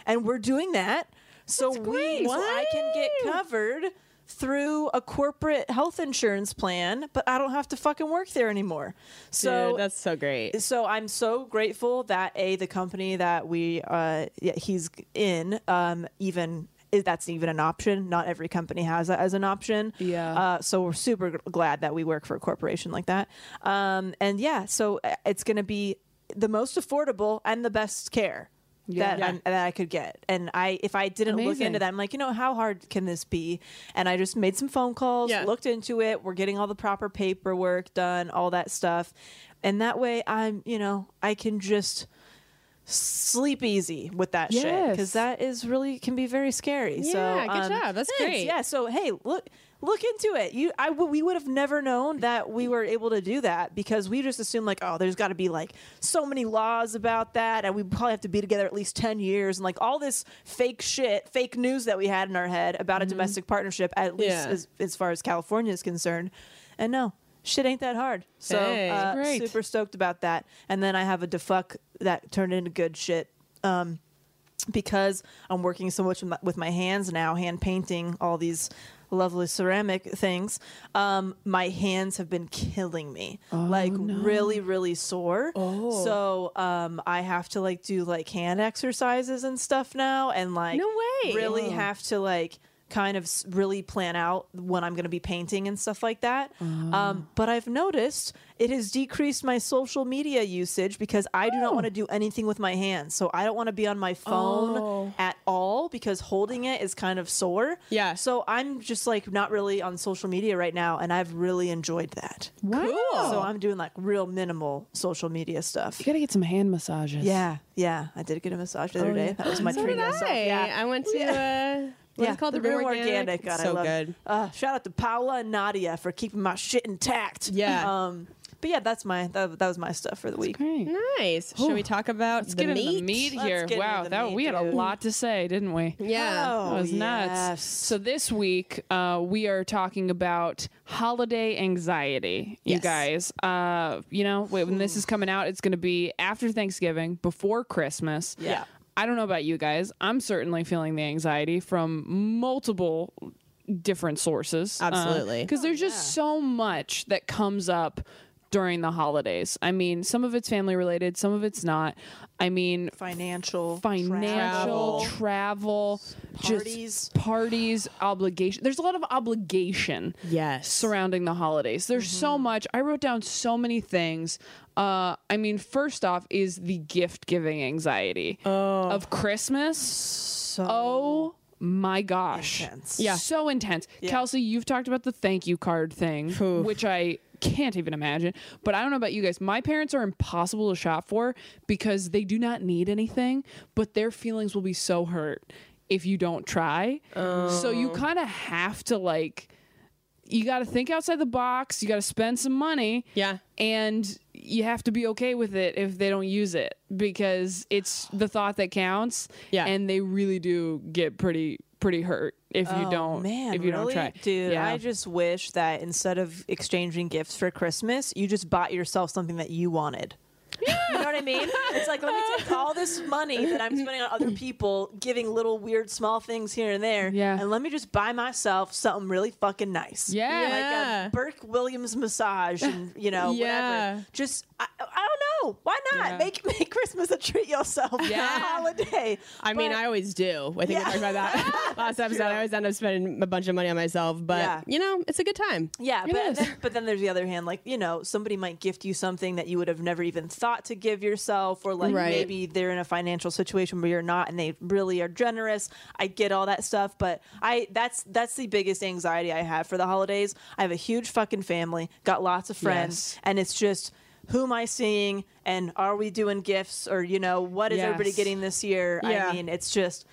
And we're doing that. So we so I can get covered through a corporate health insurance plan, but I don't have to fucking work there anymore. So Dude, that's so great. so I'm so grateful that a the company that we uh yeah, he's in um even is that's even an option. Not every company has that as an option. Yeah. Uh, so we're super glad that we work for a corporation like that. Um, and yeah, so uh, it's going to be the most affordable and the best care. That Yeah. I'm, that I could get. And I if I didn't look into that, I'm like, you know, how hard can this be? And I just made some phone calls, Yeah. looked into it. We're getting all the proper paperwork done, all that stuff. And that way I'm, you know, I can just sleep easy with that shit because that is really can be very scary. so Yeah, good um, job. That's thanks. great. Yeah. So hey, look look into it. You I we would have never known that we were able to do that because we just assumed like oh there's got to be like so many laws about that and we probably have to be together at least 10 years and like all this fake shit, fake news that we had in our head about a domestic partnership at least Yeah. as, as far as California is concerned. And no, shit ain't that hard. So Hey. uh, super stoked about that. And then I have a defuck that turned into good shit. Um, because I'm working so much with my, with my hands now, hand painting all these lovely ceramic things. Um, my hands have been killing me, like really, really sore. So um, I have to like do like hand exercises and stuff now, and like No way. really have to like kind of really plan out when I'm going to be painting and stuff like that. Um, but I've noticed it has decreased my social media usage because I do not want to do anything with my hands. So I don't want to be on my phone at all because holding it is kind of sore. Yeah. So I'm just like not really on social media right now, and I've really enjoyed that. Wow. So I'm doing like real minimal social media stuff. You gotta get some hand massages. Yeah, yeah. I did get a massage the other day. That was my So treat myself. I. Yeah. I went to uh, what is it called? the, real organic. God, I so love it. good. Uh, shout out to Paula and Nadia for keeping my shit intact. Yeah. Um, but yeah, that's my that, that was my stuff for the week. Great. Nice. Should we talk about Let's the get meat? the meat Let's here. get Wow, that meat, we had a lot to say, didn't we? Yeah. Oh, That was nuts. yes. So this week, uh, we are talking about holiday anxiety. You Yes. guys, uh, you know, wh- when this is coming out, it's going to be after Thanksgiving, before Christmas. Yeah. I don't know about you guys. I'm certainly feeling the anxiety from multiple different sources. Uh, Absolutely. Because there's oh, just so much that comes up during the holidays. I mean, some of it's family related, some of it's not. I mean, Financial, financial, travel, Parties. just parties, obligation. There's a lot of obligation Yes. surrounding the holidays. There's so much. I wrote down so many things. Uh, I mean, first off is the gift giving anxiety of Christmas. So Oh my gosh. Intense. Yeah. So intense. Kelsey, you've talked about the thank you card thing, Oof. which I can't even imagine. But I don't know about you guys. My parents are impossible to shop for because they do not need anything, but their feelings will be so hurt if you don't try. So you oh. kind of have to like you got to think outside the box. You got to spend some money. Yeah. And you have to be okay with it if they don't use it because it's the thought that counts. Yeah. And they really do get pretty pretty hurt if you Oh, don't man, if you really? don't try. Dude, yeah. I just wish that instead of exchanging gifts for Christmas, you just bought yourself something that you wanted. You know what I mean? It's like let me take all this money that I'm spending on other people, giving little weird small things here and there, Yeah. and let me just buy myself something really fucking nice. Yeah. Yeah. like a Burke Williams massage, and you know Yeah. whatever. Just I, I don't know. Why not Yeah. make make Christmas a treat yourself? Yeah. holiday. I mean, I always do. I think we Yeah. talked about that last episode. I always end up spending a bunch of money on myself, but Yeah. you know, it's a good time. Yeah, It but then, but then there's the other hand, like you know, somebody might gift you something that you would have never even thought to give yourself, or like Right. maybe they're in a financial situation where you're not, and they really are generous. I get all that stuff, but I that's that's the biggest anxiety I have for the holidays. I have a huge fucking family, got lots of friends, Yes. and it's just. Who am I seeing? And are we doing gifts? Or, you know, what is everybody getting this year? Yeah. I mean, it's just,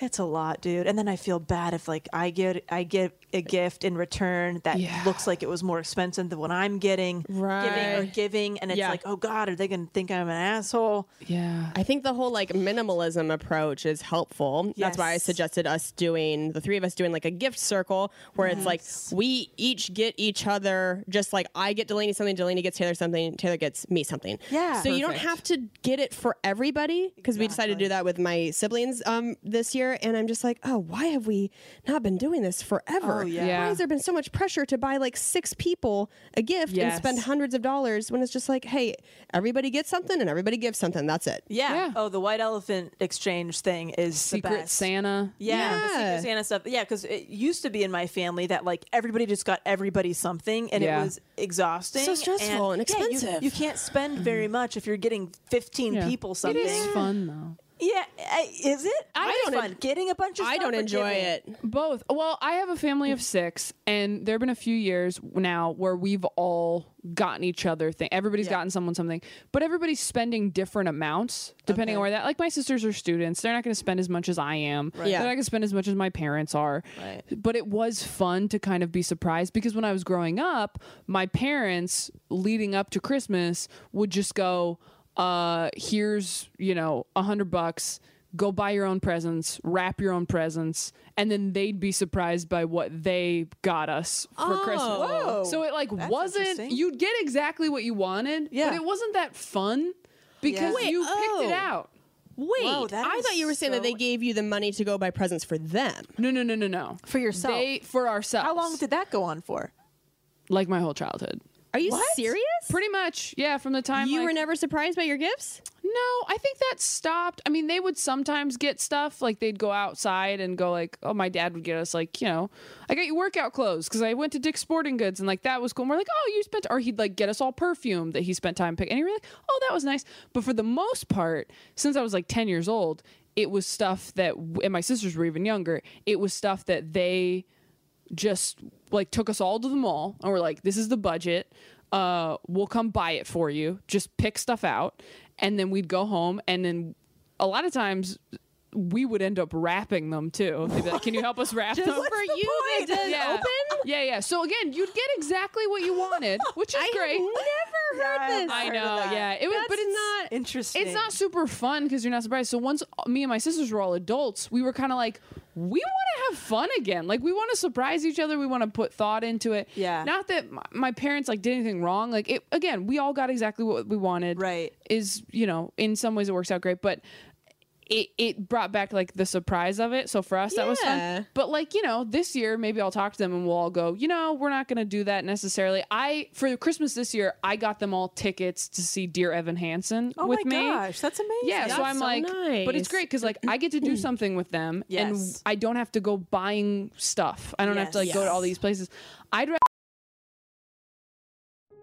it's a lot, dude. And then I feel bad if like I get I get a gift in return that Yeah. looks like it was more expensive than what I'm getting, right. giving or giving, and it's Yeah. like, oh god, are they gonna think I'm an asshole? yeah. I think the whole like minimalism approach is helpful. That's why I suggested us doing the three of us doing like a gift circle where it's like we each get each other just like I get Delanie something, Delanie gets Taylor something, Taylor gets me something. Yeah. So you don't have to get it for everybody because we decided to do that with my siblings um this year and I'm just like, "Oh, why have we not been doing this forever? Oh, yeah. Yeah. Why has there been so much pressure to buy like six people a gift and spend hundreds of dollars when it's just like, "Hey, everybody gets something and everybody gives something. That's it." Yeah. Yeah. Oh, the white elephant exchange thing is the Secret best. Santa. Yeah, the Yeah. Secret Santa stuff. Yeah, because it used to be in my family that like everybody just got everybody something, and Yeah. it was exhausting, So stressful and yeah, you- expensive. you, can't spend very mm-hmm. much if you're getting 15 Yeah. people something. is fun though. Yeah, is it? I Mine's don't fun. en- Getting a bunch of I stuff don't enjoy giving? it. Both. Well, I have a family of six, and there have been a few years now where we've all gotten each other thing. Everybody's gotten someone something, but everybody's spending different amounts depending on where that. Like my sisters are students; they're not going to spend as much as I am. Yeah. They're not going to spend as much as my parents are. Right. But it was fun to kind of be surprised because when I was growing up, my parents, leading up to Christmas, would just go, uh, "Here's you know a hundred bucks." Go buy your own presents, wrap your own presents, and then they'd be surprised by what they got us for Christmas. Whoa. So it like That's wasn't you'd get exactly what you wanted, Yeah. but it wasn't that fun because Wait, you picked it oh. out. Wait, Whoa, I thought you were saying that they gave you the money to go buy presents for them. No, no, no, no, no. For yourself. They for ourselves. How long did that go on for? like my whole childhood? Are you What? serious? Pretty much, yeah. From the time you like- were never surprised by your gifts? No, I think that stopped. I mean, they would sometimes get stuff like they'd go outside and go like, "Oh, my dad would get us like, you know, I got you workout clothes because I went to Dick's Sporting Goods and like that was cool." And we're like, "Oh, you spent," or he'd like get us all perfume that he spent time picking, and you're like, "Oh, that was nice." But for the most part, since I was like ten years old, it was stuff that, and my sisters were even younger. It was stuff that they just like took us all to the mall and we're like, this is the budget. Uh, we'll come buy it for you. Just pick stuff out. And then we'd go home and then a lot of times we would end up wrapping them too. Like, Can you help us wrap them? for you point? to yeah. open? Yeah, yeah. So again, you'd get exactly what you wanted, which is I great. have never heard Yeah, this. I know, that. yeah. It was, That's but it's not. Interesting. it's not super fun because you're not surprised. So once me and my sisters were all adults, we were kind of like, we want to have fun again. Like we want to surprise each other. We want to put thought into it. Yeah. Not that my, my parents like did anything wrong. Like it again, we all got exactly what we wanted. Right. Is you know in some ways it works out great, but. It, it brought back like the surprise of it. So for us, that was fun. But like, you know, this year, maybe I'll talk to them and we'll all go, you know, we're not going to do that necessarily. I, for Christmas this year, I got them all tickets to see Dear Evan Hansen with me. Oh with my me. gosh, that's amazing. Yeah, so I'm so like, but it's great because like I get to do mm-hmm. something with them, and I don't have to go buying stuff. I don't have to like go to all these places. I'd rather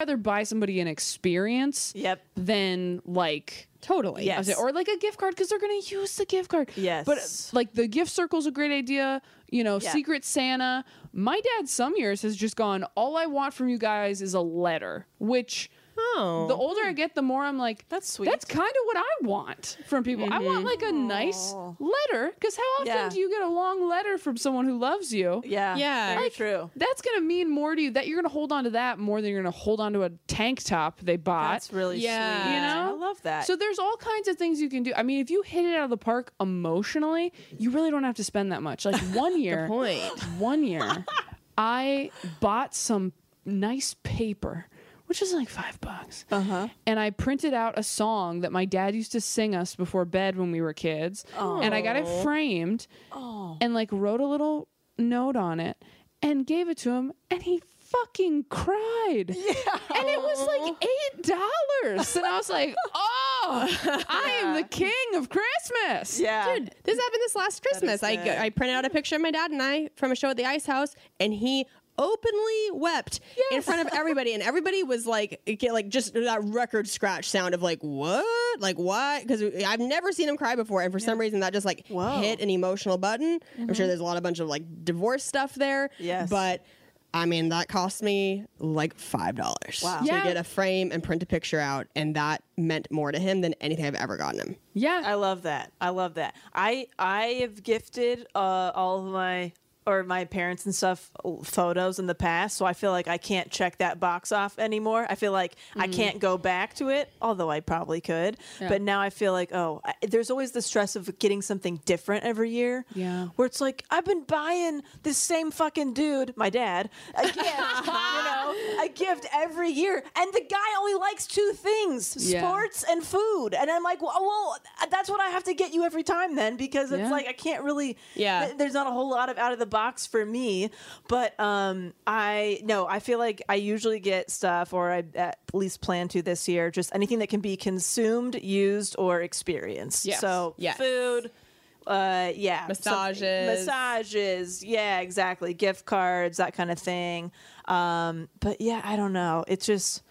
Rather buy somebody an experience Yep. than like Totally. Yes. or like a gift card because they're gonna use the gift card. Yes. But like the gift circle's a great idea. You know, Yeah. Secret Santa. My dad some years has just gone. All I want from you guys is a letter. Which Oh. the older I get, the more I'm like, That's sweet. That's kind of what I want from people. I want like a mm-hmm. nice letter because how often Yeah. do you get a long letter from someone who loves you? Yeah. Yeah. Very Like, true. That's gonna mean more to you. That you're gonna hold on to that more than you're gonna hold on to a tank top they bought. That's really Yeah. sweet. You know? I love that. So there's all kinds of things you can do. I mean, if you hit it out of the park emotionally, you really don't have to spend that much. Like one year, point. one year, I bought some nice paper, which is like five bucks. uh-huh. And I printed out a song that my dad used to sing us before bed when we were kids. And I got it framed and like wrote a little note on it and gave it to him. And he fucking cried. Yeah. And it was like eight dollars. And I was like, Oh, I am the king of Christmas. Yeah. Dude, this happened this last Christmas. I. I printed out a picture of my dad and I from a show at the Ice House, and he openly wept in front of everybody, and everybody was like, get, like just that record scratch sound of like, what, like what? Because I've never seen him cry before, and for some reason that just like Whoa. hit an emotional button. I'm sure there's a lot of bunch of like divorce stuff there. Yes. but. I mean, that cost me like five dollars Wow. to Yeah. get a frame and print a picture out, and that meant more to him than anything I've ever gotten him. Yeah. I love that. I love that. I I have gifted uh, all of my or my parents and stuff uh, photos in the past, so I feel like I can't check that box off anymore. I feel like I mm. can't go back to it, although I probably could. But now I feel like oh, I, there's always the stress of getting something different every year. Yeah. where it's like I've been buying this same fucking dude, my dad, a gift, you know, a gift every year, and the guy only likes two things: Yeah. sports and food. And I'm like, well, well, that's what I have to get you every time then, because it's Yeah. like I can't really. Yeah. th- there's not a whole lot of out of the box for me, but um, I no, I feel like I usually get stuff, or I at least plan to this year, just anything that can be consumed, used, or experienced. Yes. So Yes. food. Uh, yeah, Massages. massages, yeah, exactly, gift cards, that kind of thing. Um, but yeah, I don't know. It's just,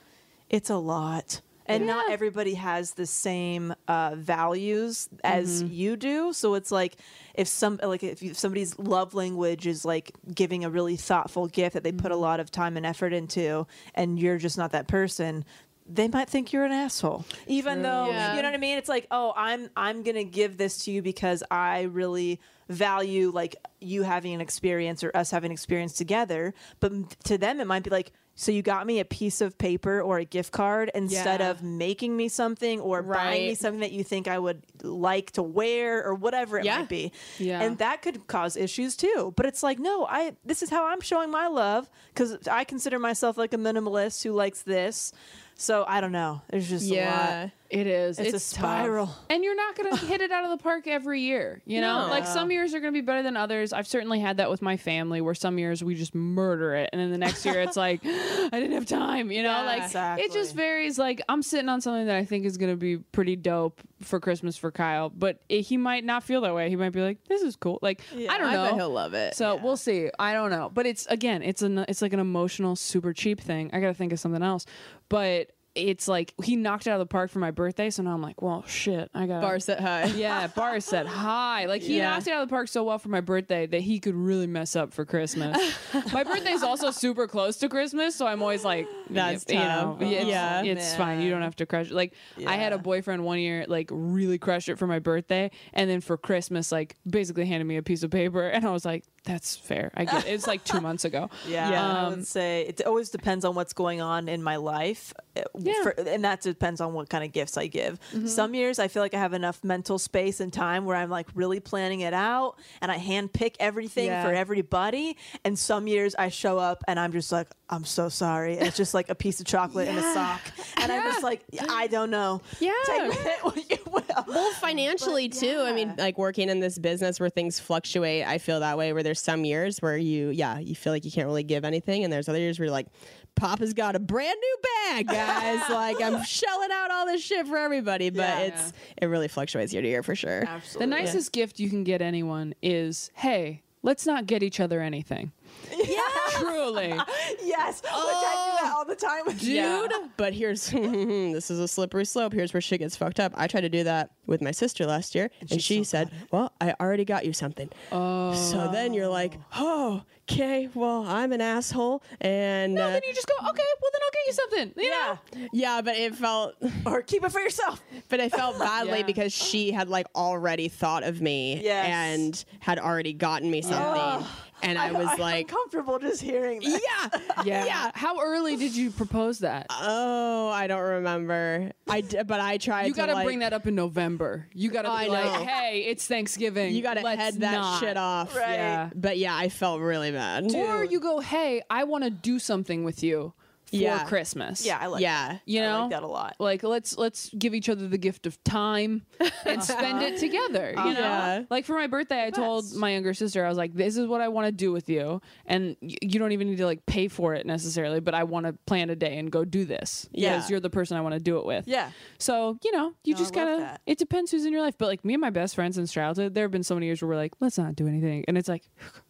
it's a lot, and not everybody has the same uh, values as you do. So it's like if some like if you, somebody's love language is like giving a really thoughtful gift that they put a lot of time and effort into, and you're just not that person. They might think you're an asshole, even though Yeah. you know what I mean. It's like, oh, I'm I'm gonna give this to you because I really value like you having an experience or us having an experience together. But to them, it might be like, so you got me a piece of paper or a gift card instead Yeah. of making me something or buying me something that you think I would like to wear or whatever it Yeah. might be. Yeah. And that could cause issues too. But it's like, no, I this is how I'm showing my love because I consider myself like a minimalist who likes this. So I don't know. There's just a lot. It is. It's a tough. spiral. And you're not going to hit it out of the park every year. You know, No. like some years are going to be better than others. I've certainly had that with my family where some years we just murder it. And then the next year it's like, I didn't have time. You know, Yeah, like exactly. it just varies. Like I'm sitting on something that I think is going to be pretty dope for Christmas for Kyle, but it, he might not feel that way. He might be like, this is cool. Like, I don't I know. bet he'll love it. So we'll see. I don't know, but it's again, it's an it's like an emotional, super cheap thing. I got to think of something else, but it's like he knocked it out of the park for my birthday, so now I'm like, well, shit, I got Bar set high. Yeah, bar set high. Like he Yeah. knocked it out of the park so well for my birthday that he could really mess up for Christmas. my birthday's also super close to Christmas, so I'm always like, That's you know, it's, Yeah. it's fine. You don't have to crush it. Like I had a boyfriend one year, like really crushed it for my birthday, and then for Christmas, like basically handed me a piece of paper, and I was like, that's fair. I get it. It's like two months ago. Yeah, I Um, would say it always depends on what's going on in my life, uh, Yeah. for, and that depends on what kind of gifts I give. Some years I feel like I have enough mental space and time where I'm like really planning it out, and I hand pick everything Yeah. for everybody. And some years I show up and I'm just like, I'm so sorry. And it's just like a piece of chocolate and a sock, and I'm just like, I don't know. Yeah. Take with it what you. Well, financially too. I mean, like working in this business where things fluctuate, I feel that way. Where there's some years where you, yeah, you feel like you can't really give anything, and there's other years where you're like, Papa's got a brand new bag, guys. like I'm shelling out all this shit for everybody, but Yeah. it's it really fluctuates year to year for sure. Absolutely. The Absolutely. nicest gift you can get anyone is, hey, let's not get each other anything. Yeah. Truly. yes, which I do that all the time with Dude, but here's this is a slippery slope. Here's where shit gets fucked up. I tried to do that with my sister last year, and, she said, "Well, I already got you something." Oh. So then you're like, "Oh, okay. Well, I'm an asshole." And No, uh, then you just go, okay, well then I'll get you something. You Yeah. know? yeah, but it felt, Or keep it for yourself. but I felt badly Yeah. because she had like already thought of me Yes. and had already gotten me something, and I was I'm like, comfortable just hearing that. "Yeah, Yeah. yeah." How early did you propose that? Oh, I don't remember. I d- but I tried. you to, got to like, bring that up in November. You got to oh, I be like, know. hey, it's Thanksgiving. You got to head that not. shit off. Yeah. But yeah, I felt really bad. Or you go, hey, I want to do something with you for Yeah. Christmas. Yeah, I like Yeah. that. You I know like that a lot. Like let's let's give each other the gift of time and spend it together. You uh-huh. know, Yeah. like for my birthday, I told my younger sister, I was like, "This is what I want to do with you, and y- you don't even need to like pay for it necessarily, but I want to plan a day and go do this Yeah. because you're the person I want to do it with." Yeah. So you know, you No, just gotta. It depends who's in your life, but like me and my best friends since childhood, there have been so many years where we're like, "Let's not do anything," and it's like,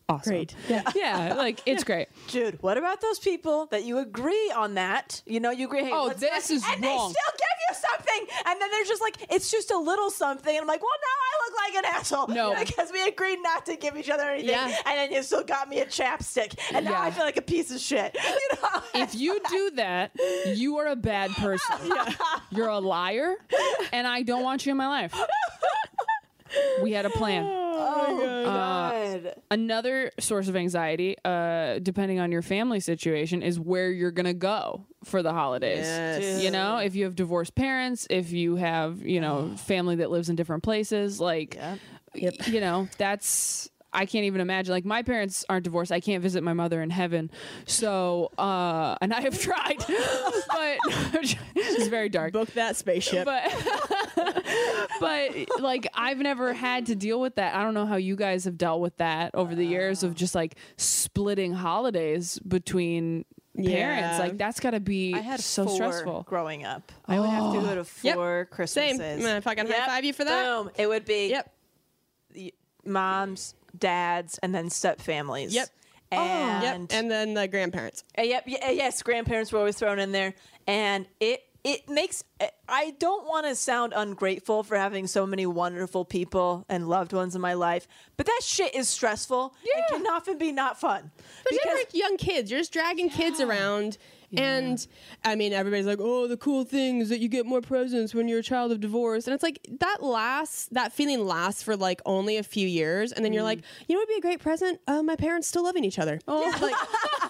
awesome. Great. Yeah, yeah, like it's great. Jude, what about those people that you agree on that? You know, you agree. Hey, Oh, this not- is and wrong. they still give you something, and then they're just like, it's just a little something. And I'm like, well, now I look like an asshole. No. because we agreed not to give each other anything, Yeah. and then you still got me a chapstick, and now I feel like a piece of shit. You know? if you do that, you are a bad person. You're a liar, and I don't want you in my life. We had a plan. oh god. Another source of anxiety, uh, depending on your family situation, is where you're gonna go for the holidays. Yes. You know, if you have divorced parents, if you have, you know, family that lives in different places, like, you know, that's. I can't even imagine. Like my parents aren't divorced. I can't visit my mother in heaven. So, uh, and I have tried, but it's very dark. Book that spaceship. But but like I've never had to deal with that. I don't know how you guys have dealt with that over the years of just like splitting holidays between parents. Yeah. Like that's got to be I had so stressful. growing up. I would have to go to Yep. four Same. Christmases. I'm gonna fucking high five you for that. Boom. It would be Yep. moms, dads, and then step families. Yep. And Yep. And then the grandparents. Uh, yep, y- uh, yes, grandparents were always thrown in there, and it it makes. uh, I don't want to sound ungrateful for having so many wonderful people and loved ones in my life, but that shit is stressful and can often be not fun. But you're like young kids. You're just dragging kids around. And I mean, everybody's like, oh, the cool thing is that you get more presents when you're a child of divorce. And it's like that lasts, that feeling lasts for like only a few years. And then you're like, you know what would be a great present? Uh, my parents still loving each other. Oh, like, being in one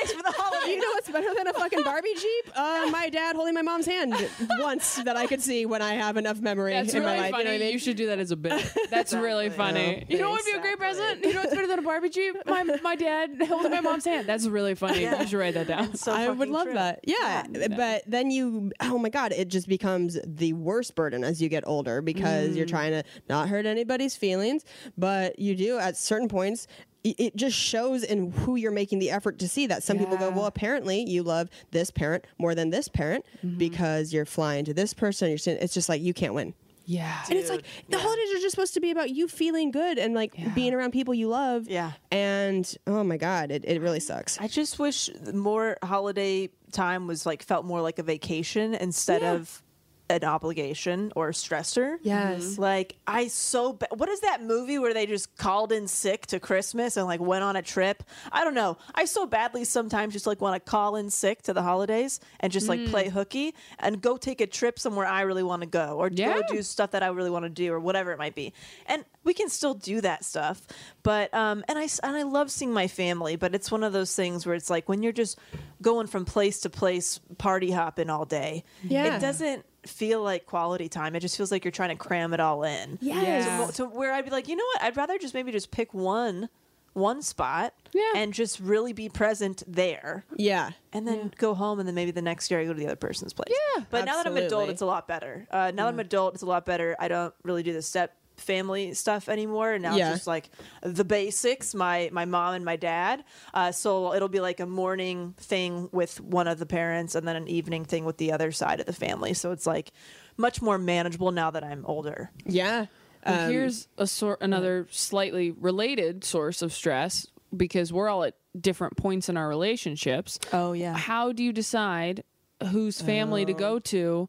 place for the holidays. you know what's better than a fucking Barbie Jeep? Uh, my dad holding my mom's hand once that I could see when I have enough memory That's in really my life. funny. You know what I mean? You should do that as a bit. That's really funny. You know what would be a great present? You know what's better than a Barbie Jeep? My my dad holding my mom's hand. That's really funny. You should write that down. So I would love that. Yeah, but then you, oh my God, it just becomes the worst burden as you get older because you're Mm. trying to not hurt anybody's feelings, but you do at certain points. I- It just shows in who you're making the effort to see that some people go, well, apparently you love this parent more than this parent Mm-hmm. because you're flying to this person. You're saying it's just like you can't win. Yeah. and it's like the holidays are just supposed to be about you feeling good and like being around people you love. Yeah. And oh my God, it, it really sucks. I just wish more holiday time was like felt more like a vacation instead of an obligation or a stressor. Yes. Like I so ba- what is that movie where they just called in sick to Christmas and like went on a trip? I don't know. I so badly sometimes just like want to call in sick to the holidays and just like play hooky and go take a trip somewhere I really want to go or Yeah. go do stuff that I really want to do or whatever it might be. And we can still do that stuff. But um and I s- and I love seeing my family, but it's one of those things where it's like when you're just going from place to place party hopping all day. Yeah. It doesn't feel like quality time. It just feels like you're trying to cram it all in. Yes. So, where I'd be like, you know what? I'd rather just maybe just pick one one spot Yeah. and just really be present there. Yeah. And then go home, and then maybe the next year I go to the other person's place. Yeah, but now that I'm adult, it's a lot better. Uh, now that I'm adult, it's a lot better. I don't really do the step family stuff anymore. And now Yeah. it's just like the basics. My my mom and my dad. Uh, so it'll be like a morning thing with one of the parents, and then an evening thing with the other side of the family. So it's like much more manageable now that I'm older. Yeah. Well, Um, here's a sort another slightly related source of stress because we're all at different points in our relationships. Oh yeah. How do you decide whose family to go to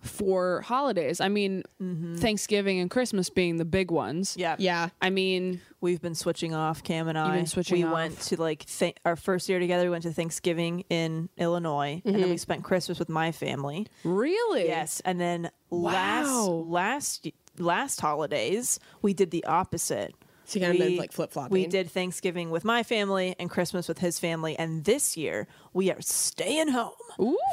for holidays? I mean, mm-hmm. Thanksgiving and Christmas being the big ones. Yeah. yeah. I mean, We've been switching off, Cam and I. been switching we off. went to like th- our first year together. We went to Thanksgiving in Illinois, and then we mm-hmm. spent Christmas with my family. really? Yes, and then last last last holidays we did the opposite. So you kind of like, flip-flopping. We did Thanksgiving with my family and Christmas with his family, and this year we are staying home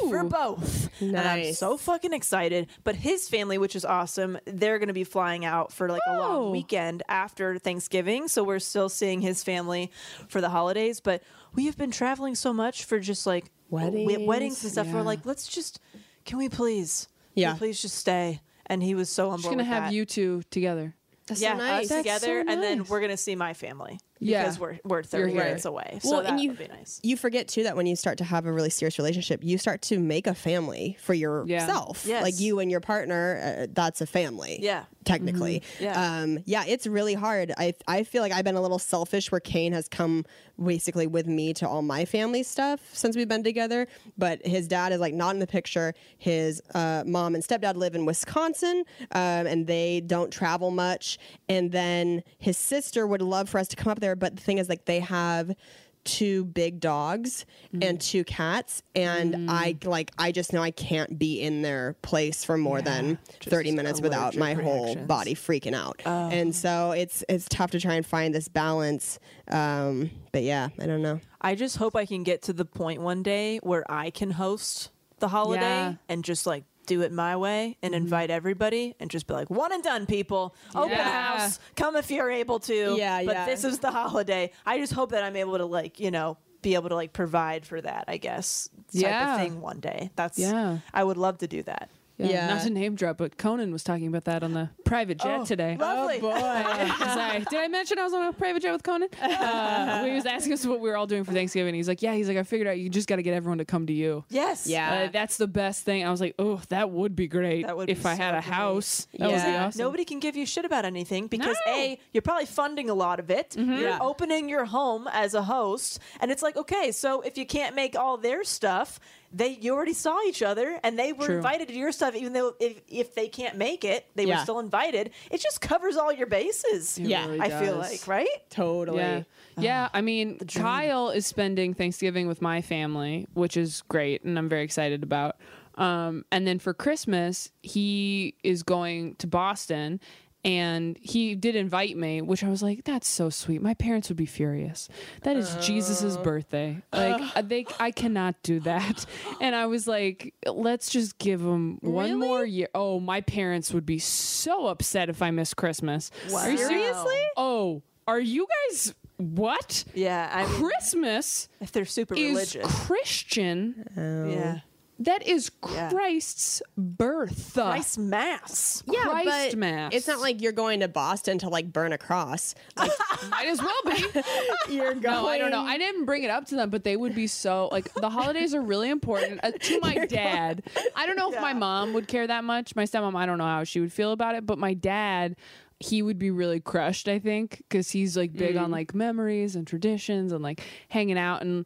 for both. And I'm so fucking excited. But his family, which is awesome, they're going to be flying out for like a Oh. long weekend after Thanksgiving, so we're still seeing his family for the holidays. But we have been traveling so much for just like Weddings. weddings and stuff. We're like, let's just, can we please, Yeah. please just stay? And he was so on Just gonna have that. you two together. That's yeah, so nice. us That's together, so and then nice. we're gonna see my family Yeah. because we're we're thirty here. minutes away. So well, that and you, would be nice. you forget too that when you start to have a really serious relationship, you start to make a family for yourself. Yes. Like you and your partner, uh, that's a family. Yeah. Technically. Yeah. Um, yeah, it's really hard. I, I feel like I've been a little selfish where Kane has come basically with me to all my family stuff since we've been together. But his dad is like not in the picture. His uh, mom and stepdad live in Wisconsin um, and they don't travel much. And then his sister would love for us to come up there. But the thing is, like, they have two big dogs and two cats and i like i just know i can't be in their place for more than 30 minutes without allergic my whole body freaking out. And so it's it's tough to try and find this balance um but yeah i don't know. I just hope I can get to the point one day where I can host the holiday Yeah. and just like do it my way and mm-hmm. invite everybody and just be like one and done people open Yeah. house come if you're able to Yeah, but yeah. this is the holiday i just hope that i'm able to like you know be able to like provide for that i guess type Yeah. of thing one day that's Yeah. i would love to do that Yeah. Yeah. Not to name drop, but Conan was talking about that on the private jet Oh, today. lovely. Sorry. Did I mention I was on a private jet with Conan? Uh, he was asking us what we were all doing for Thanksgiving. He's like, "Yeah." He's like, "I figured out you just got to get everyone to come to you." yes Uh, that's the best thing. I was like, "Oh, that would be great That would if be I had so a great. house." That would be Yeah. awesome. Nobody can give you shit about anything because No. A, you're probably funding a lot of it. You're Yeah. opening your home as a host. And it's like, okay, so if you can't make all their stuff, they you already saw each other and they were True. invited to your stuff, even though if, if they can't make it, they were still invited. It just covers all your bases. It Yeah, really I feel like, right? totally Yeah. Yeah. I mean, Kyle is spending Thanksgiving with my family, which is great, and I'm very excited about. Um, and then for Christmas, he is going to Boston. And he did invite me, which I was like, "That's so sweet." My parents would be furious. That is Jesus's birthday. Like uh, they, I cannot do that. And I was like, "Let's just give him one more year." Oh, my parents would be so upset if I missed Christmas. Are you Seriously? Oh, are you guys what? Yeah. I mean, Christmas if they're super is religious. Christian. Oh. yeah. That is Yeah. Christ's birth. Christ Mass. yeah Christ but Mass. it's not like you're going to boston to like burn a cross like, Might as well be. you're going No, I don't know. I didn't bring it up to them, but they would be so like the holidays are really important uh, to my dad. I don't know if my mom would care that much. My stepmom, I don't know how she would feel about it, but my dad, he would be really crushed. I think because he's like big on like memories and traditions and like hanging out and.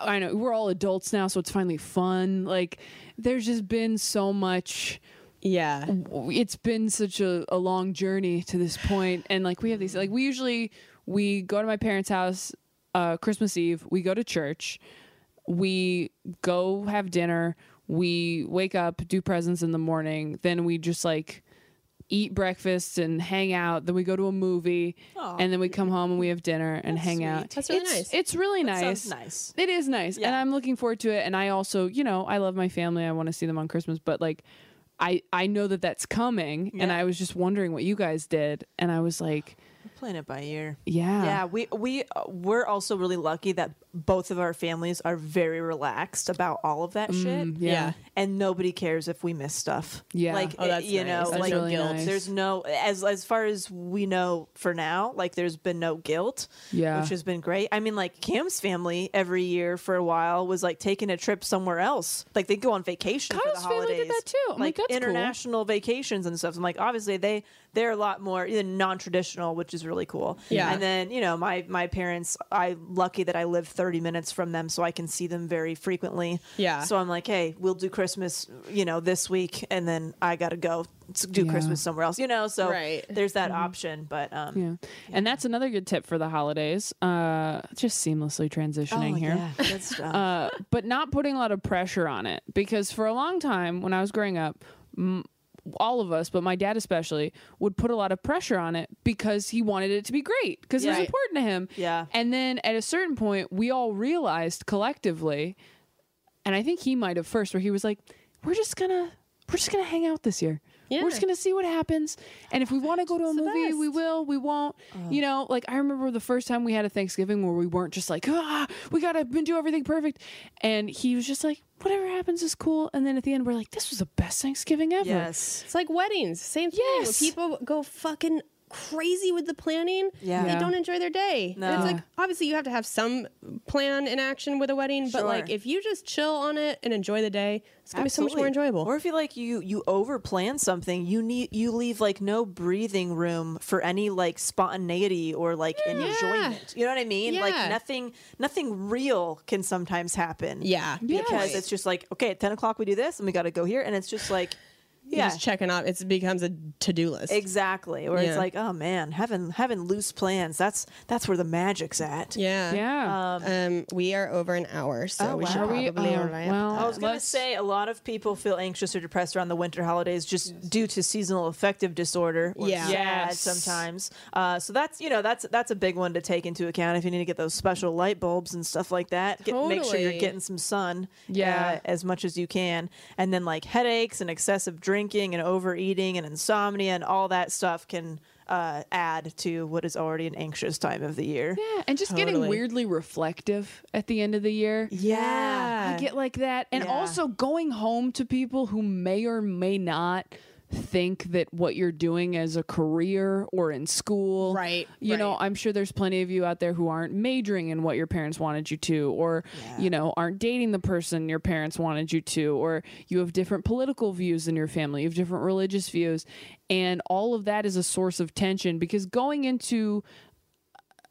I know we're all adults now, so it's finally fun. Like, there's just been so much yeah it's been such a, a long journey to this point and like we have these like we usually we go to my parents house uh christmas eve we go to church we go have dinner we wake up do presents in the morning then we just like eat breakfast and hang out then we go to a movie and then we come home and we have dinner and hang out That's really it's, nice. it's really That nice sounds nice. it is nice, and Yeah. I'm looking forward to it. And I also, you know, I love my family. I want to see them on Christmas, but like, I I know that that's coming, and Yeah. I was just wondering what you guys did, and I was like, We're playing it by ear. yeah, Yeah, we we uh, we're also really lucky that both of our families are very relaxed about all of that shit. Mm, yeah. and nobody cares if we miss stuff. Yeah. like Oh, that's you nice. know, That's like really nice. there's no as as far as we know for now. Like there's been no guilt. Yeah. which has been great. I mean, like Cam's family every year for a while was like taking a trip somewhere else. Like they go on vacation Kyle's for the family did that too. I'm like, that's cool. international vacations and stuff. I'm like, obviously they they're a lot more you non-traditional, which is really cool. Yeah. And then you know my my parents, I lucky that I live 30 minutes from them, so I can see them very frequently. Yeah. So I'm like, hey, we'll do Christmas, you know, this week, and then I got to go do Yeah. Christmas somewhere else. You know, so Right. there's that option. But um, yeah. And that's another good tip for the holidays. Uh, just seamlessly transitioning oh, here. yeah, uh, but not putting a lot of pressure on it because for a long time when I was growing up, m- all of us, but my dad especially, would put a lot of pressure on it because he wanted it to be great because it was important to him. Yeah. And then at a certain point, we all realized collectively, and I think he might have first, where he was like, "We're just gonna." we're just gonna hang out this year. Yeah. We're just gonna see what happens, and if we want to go to a movie, we will. We won't. You know, like I remember the first time we had a Thanksgiving where we weren't just like, ah, we gotta do everything perfect, and he was just like, whatever happens is cool. And then at the end, we're like, this was the best Thanksgiving ever. Yes. It's like weddings, same thing. Yes. people go fucking crazy with the planning, Yeah. they don't enjoy their day. And No. it's like obviously you have to have some plan in action with a wedding, but like if you just chill on it and enjoy the day, it's gonna be so much more enjoyable. Or if you like you you over plan something, you need you leave like no breathing room for any like spontaneity or like enjoyment. You know what I mean? Yeah. Like nothing nothing real can sometimes happen. Yeah. Because Yes. it's just like, okay, at ten o'clock we do this and we gotta go here and it's just like You're yeah. just checking out. It becomes a to-do list. Exactly. Or Yeah. it's like, oh man, having having loose plans, that's that's where the magic's at. Yeah. Yeah. Um, we are over an hour, so Oh, we wow. should Are we? probably Oh, well. I was going to let's- say a lot of people feel anxious or depressed around the winter holidays just due to seasonal affective disorder. Or Yeah. Yes. sometimes. Uh, so that's you know that's that's a big one to take into account if you need to get those special light bulbs and stuff like that. Get, Make sure you're getting some sun, Yeah. uh, as much as you can, and then like headaches and excessive drinking and overeating and insomnia and all that stuff can. Uh, add to what is already an anxious time of the year. Yeah, and just getting weirdly reflective at the end of the year. Yeah. I get like that. And Yeah. also going home to people who may or may not think that what you're doing as a career or in school. Right, You know. I'm sure there's plenty of you out there who aren't majoring in what your parents wanted you to, or, you know, aren't dating the person your parents wanted you to, or you have different political views in your family, you have different religious views. And all of that is a source of tension because going into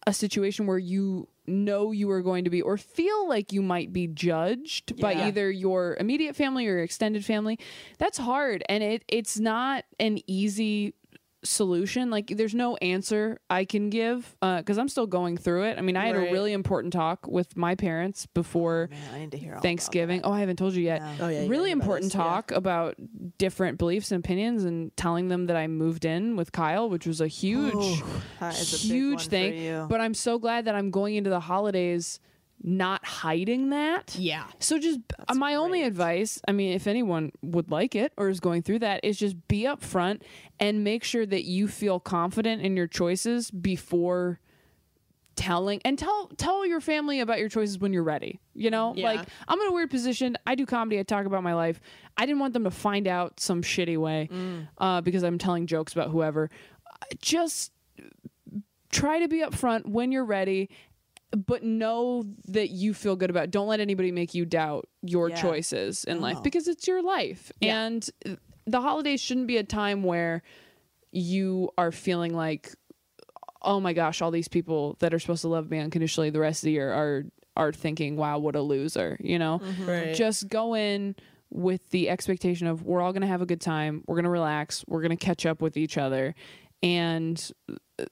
a situation where you know you are going to be or feel like you might be judged by either your immediate family or your extended family that's hard. And it it's not an easy solution. Like there's no answer i can give uh, because i'm still going through it. I mean i had a really important talk with my parents before oh, Man, I need to hear thanksgiving. oh i haven't told you yet. Oh, yeah, really gotta important about this, yeah. talk about different beliefs and opinions and telling them that i moved in with kyle which was a huge That is a huge one thing. But I'm so glad that I'm going into the holidays not hiding that. Yeah. So just uh, my only advice, I mean, if anyone would like it or is going through that, is just be upfront and make sure that you feel confident in your choices before telling and tell tell your family about your choices when you're ready you know? Yeah. like i'm in a weird position. I do comedy. I talk about my life. I didn't want them to find out some shitty way uh, because i'm telling jokes about whoever. Just try to be upfront when you're ready but know that you feel good about it. don't let anybody make you doubt your Yeah. choices in life because it's your life and the holidays shouldn't be a time where you are feeling like oh my gosh all these people that are supposed to love me unconditionally the rest of the year are are thinking wow what a loser you know mm-hmm. Right. just go in with the expectation of we're all going to have a good time we're going to relax we're going to catch up with each other and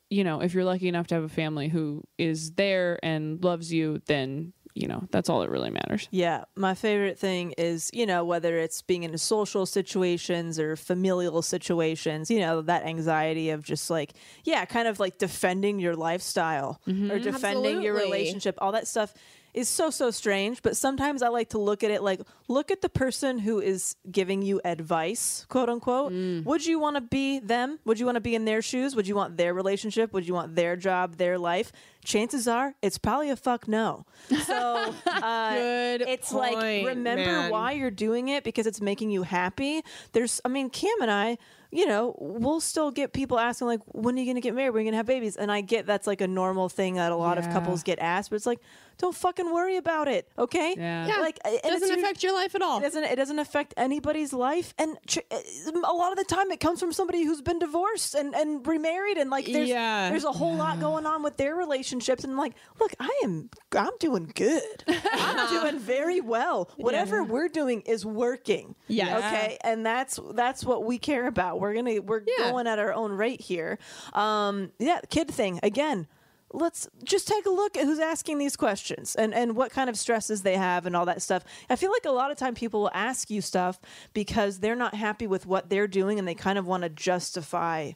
you know if you're lucky enough to have a family who is there and loves you then you know that's all that really matters. Yeah, my favorite thing is, you know, whether it's being in social situations or familial situations, you know, that anxiety of just like, yeah, kind of like defending your lifestyle or mm-hmm. defending your relationship, all that stuff is so, so strange. But sometimes I like to look at it like, look at the person who is giving you advice, quote unquote. Would you want to be them? Would you want to be in their shoes? Would you want their relationship? Would you want their job, their life? Chances are it's probably a fuck no. So uh, Good it's like remember man. why you're doing it because it's making you happy. There's, I mean, Cam and I, you know, we'll still get people asking like, when are you going to get married? When are you going to have babies? And I get that's like a normal thing that a lot of couples get asked, but it's like, don't fucking worry about it, okay? Yeah. Yeah. Like it doesn't usu- affect your life at all. It doesn't. It doesn't affect anybody's life, and tr- a lot of the time, it comes from somebody who's been divorced and, and remarried, and like there's Yeah. there's a whole lot going on with their relationships, and I'm like, look, I am I'm doing good. I'm doing very well. Whatever we're doing is working. Yeah. Okay, and that's that's what we care about. We're gonna we're Yeah. going at our own rate here. Um, yeah, kid thing again let's just take a look at who's asking these questions and, and what kind of stresses they have and all that stuff. I feel like a lot of time people will ask you stuff because they're not happy with what they're doing and they kind of want to justify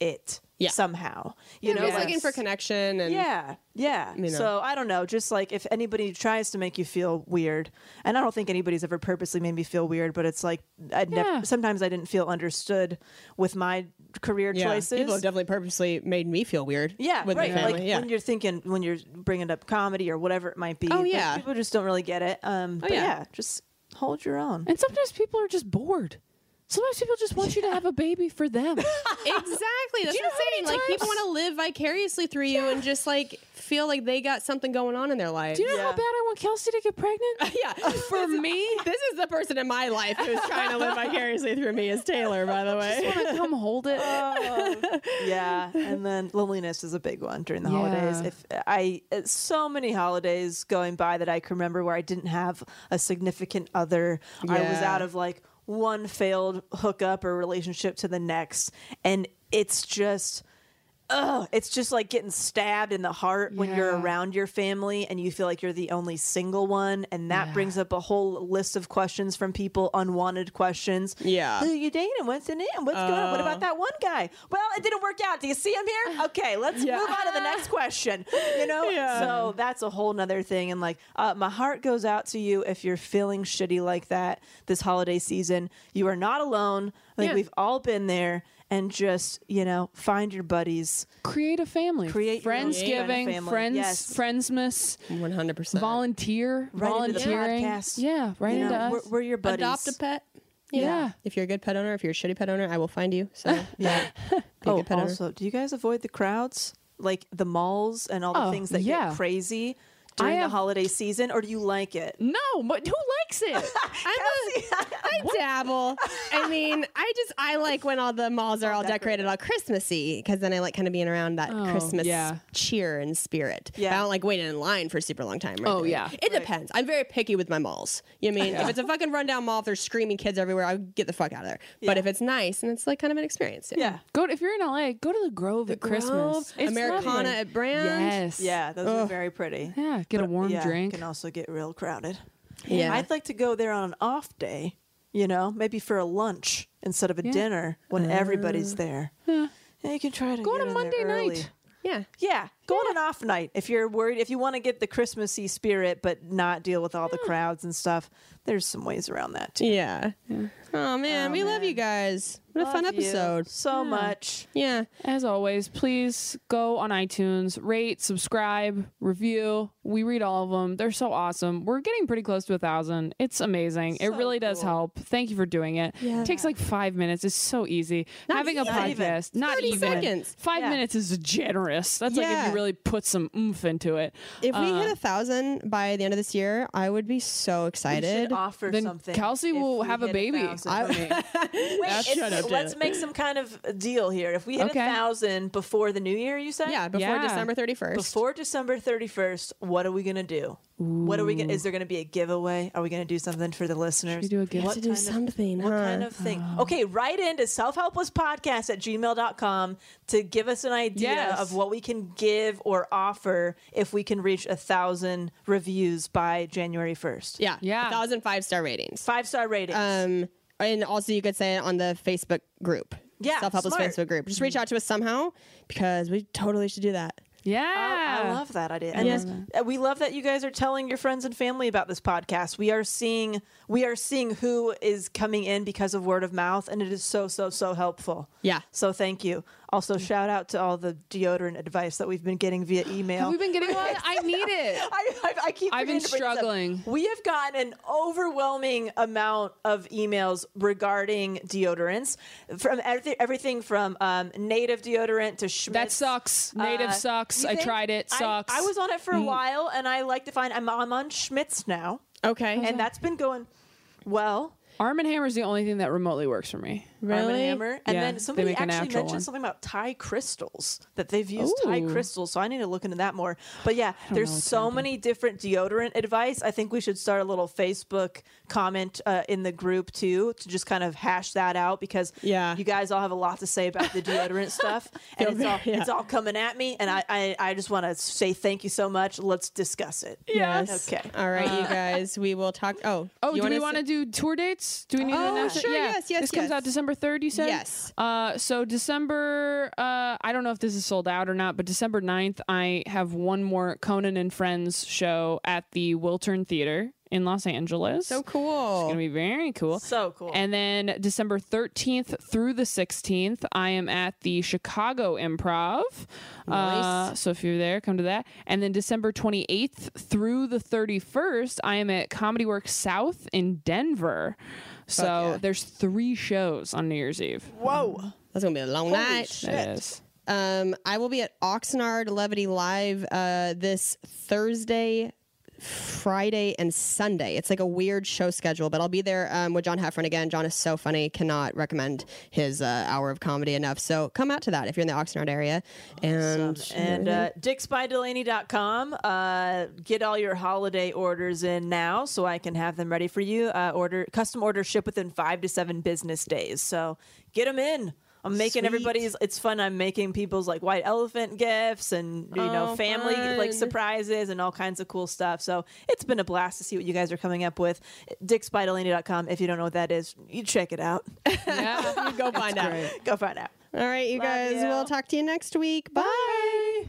it Yeah. somehow. You You know, know, like- looking for connection and yeah, yeah. You know. So I don't know. Just like if anybody tries to make you feel weird, and I don't think anybody's ever purposely made me feel weird, but it's like I'd Yeah. never. Sometimes I didn't feel understood with my career yeah, choices. people have definitely purposely made me feel weird. yeah, with right. my family. Like yeah. when you're thinking when you're bringing up comedy or whatever it might be. Oh, yeah. people just don't really get it. Um, but yeah. yeah. just hold your own. And sometimes people are just bored. Sometimes people just want you to have a baby for them. exactly. That's you know what I'm saying. how many Like people want to live vicariously through you and just like feel like they got something going on in their life. Do you know how bad I want Kelsey to get pregnant? yeah, For me? This is the person in my life who's trying to live vicariously through me is Taylor, by the way. I just want to come hold it. yeah, and then loneliness is a big one during the holidays. If I uh, so many holidays going by that I can remember where I didn't have a significant other. I was out of like one failed hookup or relationship to the next, and it's just. Ugh, it's just like getting stabbed in the heart when you're around your family and you feel like you're the only single one. And that brings up a whole list of questions from people, unwanted questions. Yeah. Who you dating? What's the name? What's going on? What about that one guy? Well, it didn't work out. Do you see him here? Okay, let's move on to the next question. You know? Yeah. So that's a whole nother thing. And like, uh, my heart goes out to you if you're feeling shitty like that this holiday season. You are not alone. Like, Yeah. we've all been there. And just, you know, find your buddies. Create a family. Create your own Friendsgiving, family. friends, Yes. Friendsmas, 100%. volunteer, Right into the volunteering. podcast. Yeah, right You into know, us. we're, we're your buddies. Adopt a pet. you know? Yeah. If you're a good pet owner, if you're a shitty pet owner, I will find you. So Yeah. Be a oh, good pet owner. also, do you guys avoid the crowds? Like the malls and all the Oh, things that yeah. get crazy during have- the holiday season, or do you like it? No, but who likes it? I dabble. I mean, I just I like when all the malls are all decorated all Christmassy because then I like kind of being around that Oh, Christmas yeah. cheer and spirit. Yeah. I don't like waiting in line for a super long time. Right Oh, there. yeah. it depends. I'm very picky with my malls. You know I mean if it's a fucking rundown mall, if there's screaming kids everywhere, I'll get the fuck out of there. But if it's nice and it's like kind of an experience, Yeah. Go to, if you're in LA, go to the Grove at Christmas. It's Americana lovely. at Brand. Yes. Yeah, those are very pretty. Yeah, get a warm yeah, drink. Can also get real crowded. Yeah. I'd like to go there on an off day. You know, maybe for a lunch instead of a dinner when everybody's uh, there. Yeah, you can try to Go get on a in Monday early. night. Yeah. Yeah, go on an off night if you're worried. If you want to get the Christmassy spirit but not deal with all the crowds and stuff, there's some ways around that too. Yeah. Oh man, we love you guys. What a fun Love you episode. so much. Yeah. As always, please go on iTunes, rate, subscribe, review. We read all of them. They're so awesome. We're getting pretty close to a thousand. It's amazing. it So really does cool. help. Thank you for doing it. It takes like five minutes. It's so easy. Having a even. Not even. podcast, not 30 even seconds. Five Yeah. minutes is generous. That's like if Yeah. you really put some oomph into it. If we Uh, hit a thousand by the end of this year, I would be so We excited. should offer then something. Kelsey if will we have a hit baby. thousand. for me. Wait, That's shut up, let's Taylor. make some kind of deal here. If we hit Okay. a thousand before the new year, you said? yeah, before Yeah. December 31st. Before December 31st, what are we going to do? What are we going to, is there going to be a giveaway? Are we going to do something for the listeners? we do a gift? What to do kind of- something, What huh? kind of thing? Okay, write into selfhelplesspodcast at gmail.com to give us an idea Yes. of what we can give or offer if we can reach a thousand reviews by January 1st. yeah, Yeah. a thousand five star ratings. Five star ratings. Um, and also you could say it on the Facebook group. Yeah, self helpless smart. Facebook group. Just reach out to us somehow because we totally should do that. Yeah. I, I love that idea. And Yes. uh, we love that you guys are telling your friends and family about this podcast. We are seeing we are seeing who is coming in because of word of mouth and it is so so so helpful. Yeah. So thank you. Also shout out to all the deodorant advice that we've been getting via email. We've been getting one? I need it. I, I, I keep I've been forgetting to bring this up. struggling. We have gotten an overwhelming amount of emails regarding deodorants from everything, everything from um, native deodorant to Schmidt. That sucks. Native sucks. I tried it. Sucks. I, was on it for a while, and I like to find I'm, I'm on Schmidt's now, Okay. and that's been going well. Arm and Hammer is the only thing that remotely works for me. Arm and Really? Hammer, and Yeah, then somebody make actually mentioned one. something about Thai crystals that they've used Thai crystals. So I need to look into that more. But yeah, there's what's so many different deodorant advice. I think we should start a little Facebook comment uh, in the group too to just kind of hash that out because Yeah. you guys all have a lot to say about the deodorant stuff, and it's all yeah. it's all coming at me, and I I, I just want to say thank you so much. Let's discuss it. Yes. Okay. All right, you guys. We will talk. Oh. Oh, do we wanna want to say- do tour dates? Dates? Do we need to Oh, sure, Yeah. yes, yes, This comes out December 3rd, you said? Yes. Uh, so December, uh, I don't know if this is sold out or not, but December 9th, I have one more Conan and Friends show at the Wiltern Theater in Los Angeles. So cool. It's going to be very cool. So cool. And then December 13th through the 16th, I am at the Chicago Improv. Uh, Nice. so if you're there, come to that. And then December 28th through the 31st, I am at Comedy Works South in Denver. So yeah. there's three shows on New Year's Eve. Whoa. That's gonna be a long Holy night. shit. It is. Um, I will be at Oxnard Levity Live uh, this Thursday, Friday, and Sunday. It's like a weird show schedule, but I'll be there um, with John Heffron again. John is so funny. Cannot recommend his uh, hour of comedy enough. So come out to that if you're in the Oxnard area. And And uh, dicksbydelanie.com. Uh, get all your holiday orders in now so I can have them ready for you. Uh, order Custom orders ship within five to seven business days. So get them in. I'm making Sweet. everybody's. It's fun. I'm making people's like white elephant gifts and you know Oh, family like surprises and all kinds of cool stuff. So it's been a blast to see what you guys are coming up with. Dicksbydelanie.com. If you don't know what that is, you check it out. Yeah. go find out. Go find out. All right, you Love guys. you. We'll talk to you next week. Bye.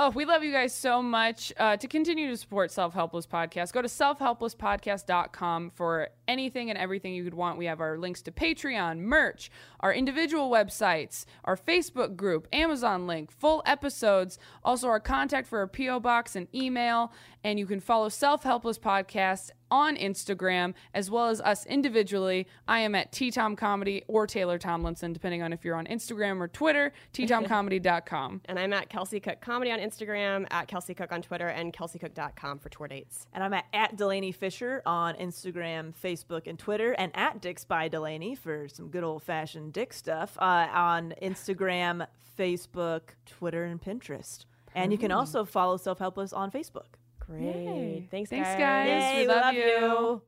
Oh, we love you guys so much. Uh, to continue to support Self Helpless Podcast, go to selfhelplesspodcast.com for anything and everything you could want. We have our links to Patreon, merch, our individual websites, our Facebook group, Amazon link, full episodes, also our contact for our P.O. box and email. And you can follow Self Helpless Podcast on Instagram as well as us individually. I am at T Tom Comedy or Taylor Tomlinson, depending on if you're on Instagram or Twitter, ttomcomedy.com. And I'm at Kelsey Cook Comedy on Instagram, at Kelsey Cook on Twitter, and kelseycook.com for tour dates. And I'm at, at Delanie Fischer on Instagram, Facebook, Facebook and Twitter, and at Dicks by Delanie for some good old fashioned dick stuff uh, on Instagram, Facebook, Twitter, and Pinterest. And you can mm-hmm. also follow Self Helpless on Facebook. Great. Yay. Thanks, Thanks, guys. guys. Yay, we, we love, love, you. you.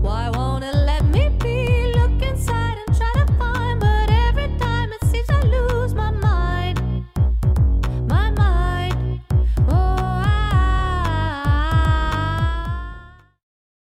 Why won't it let me?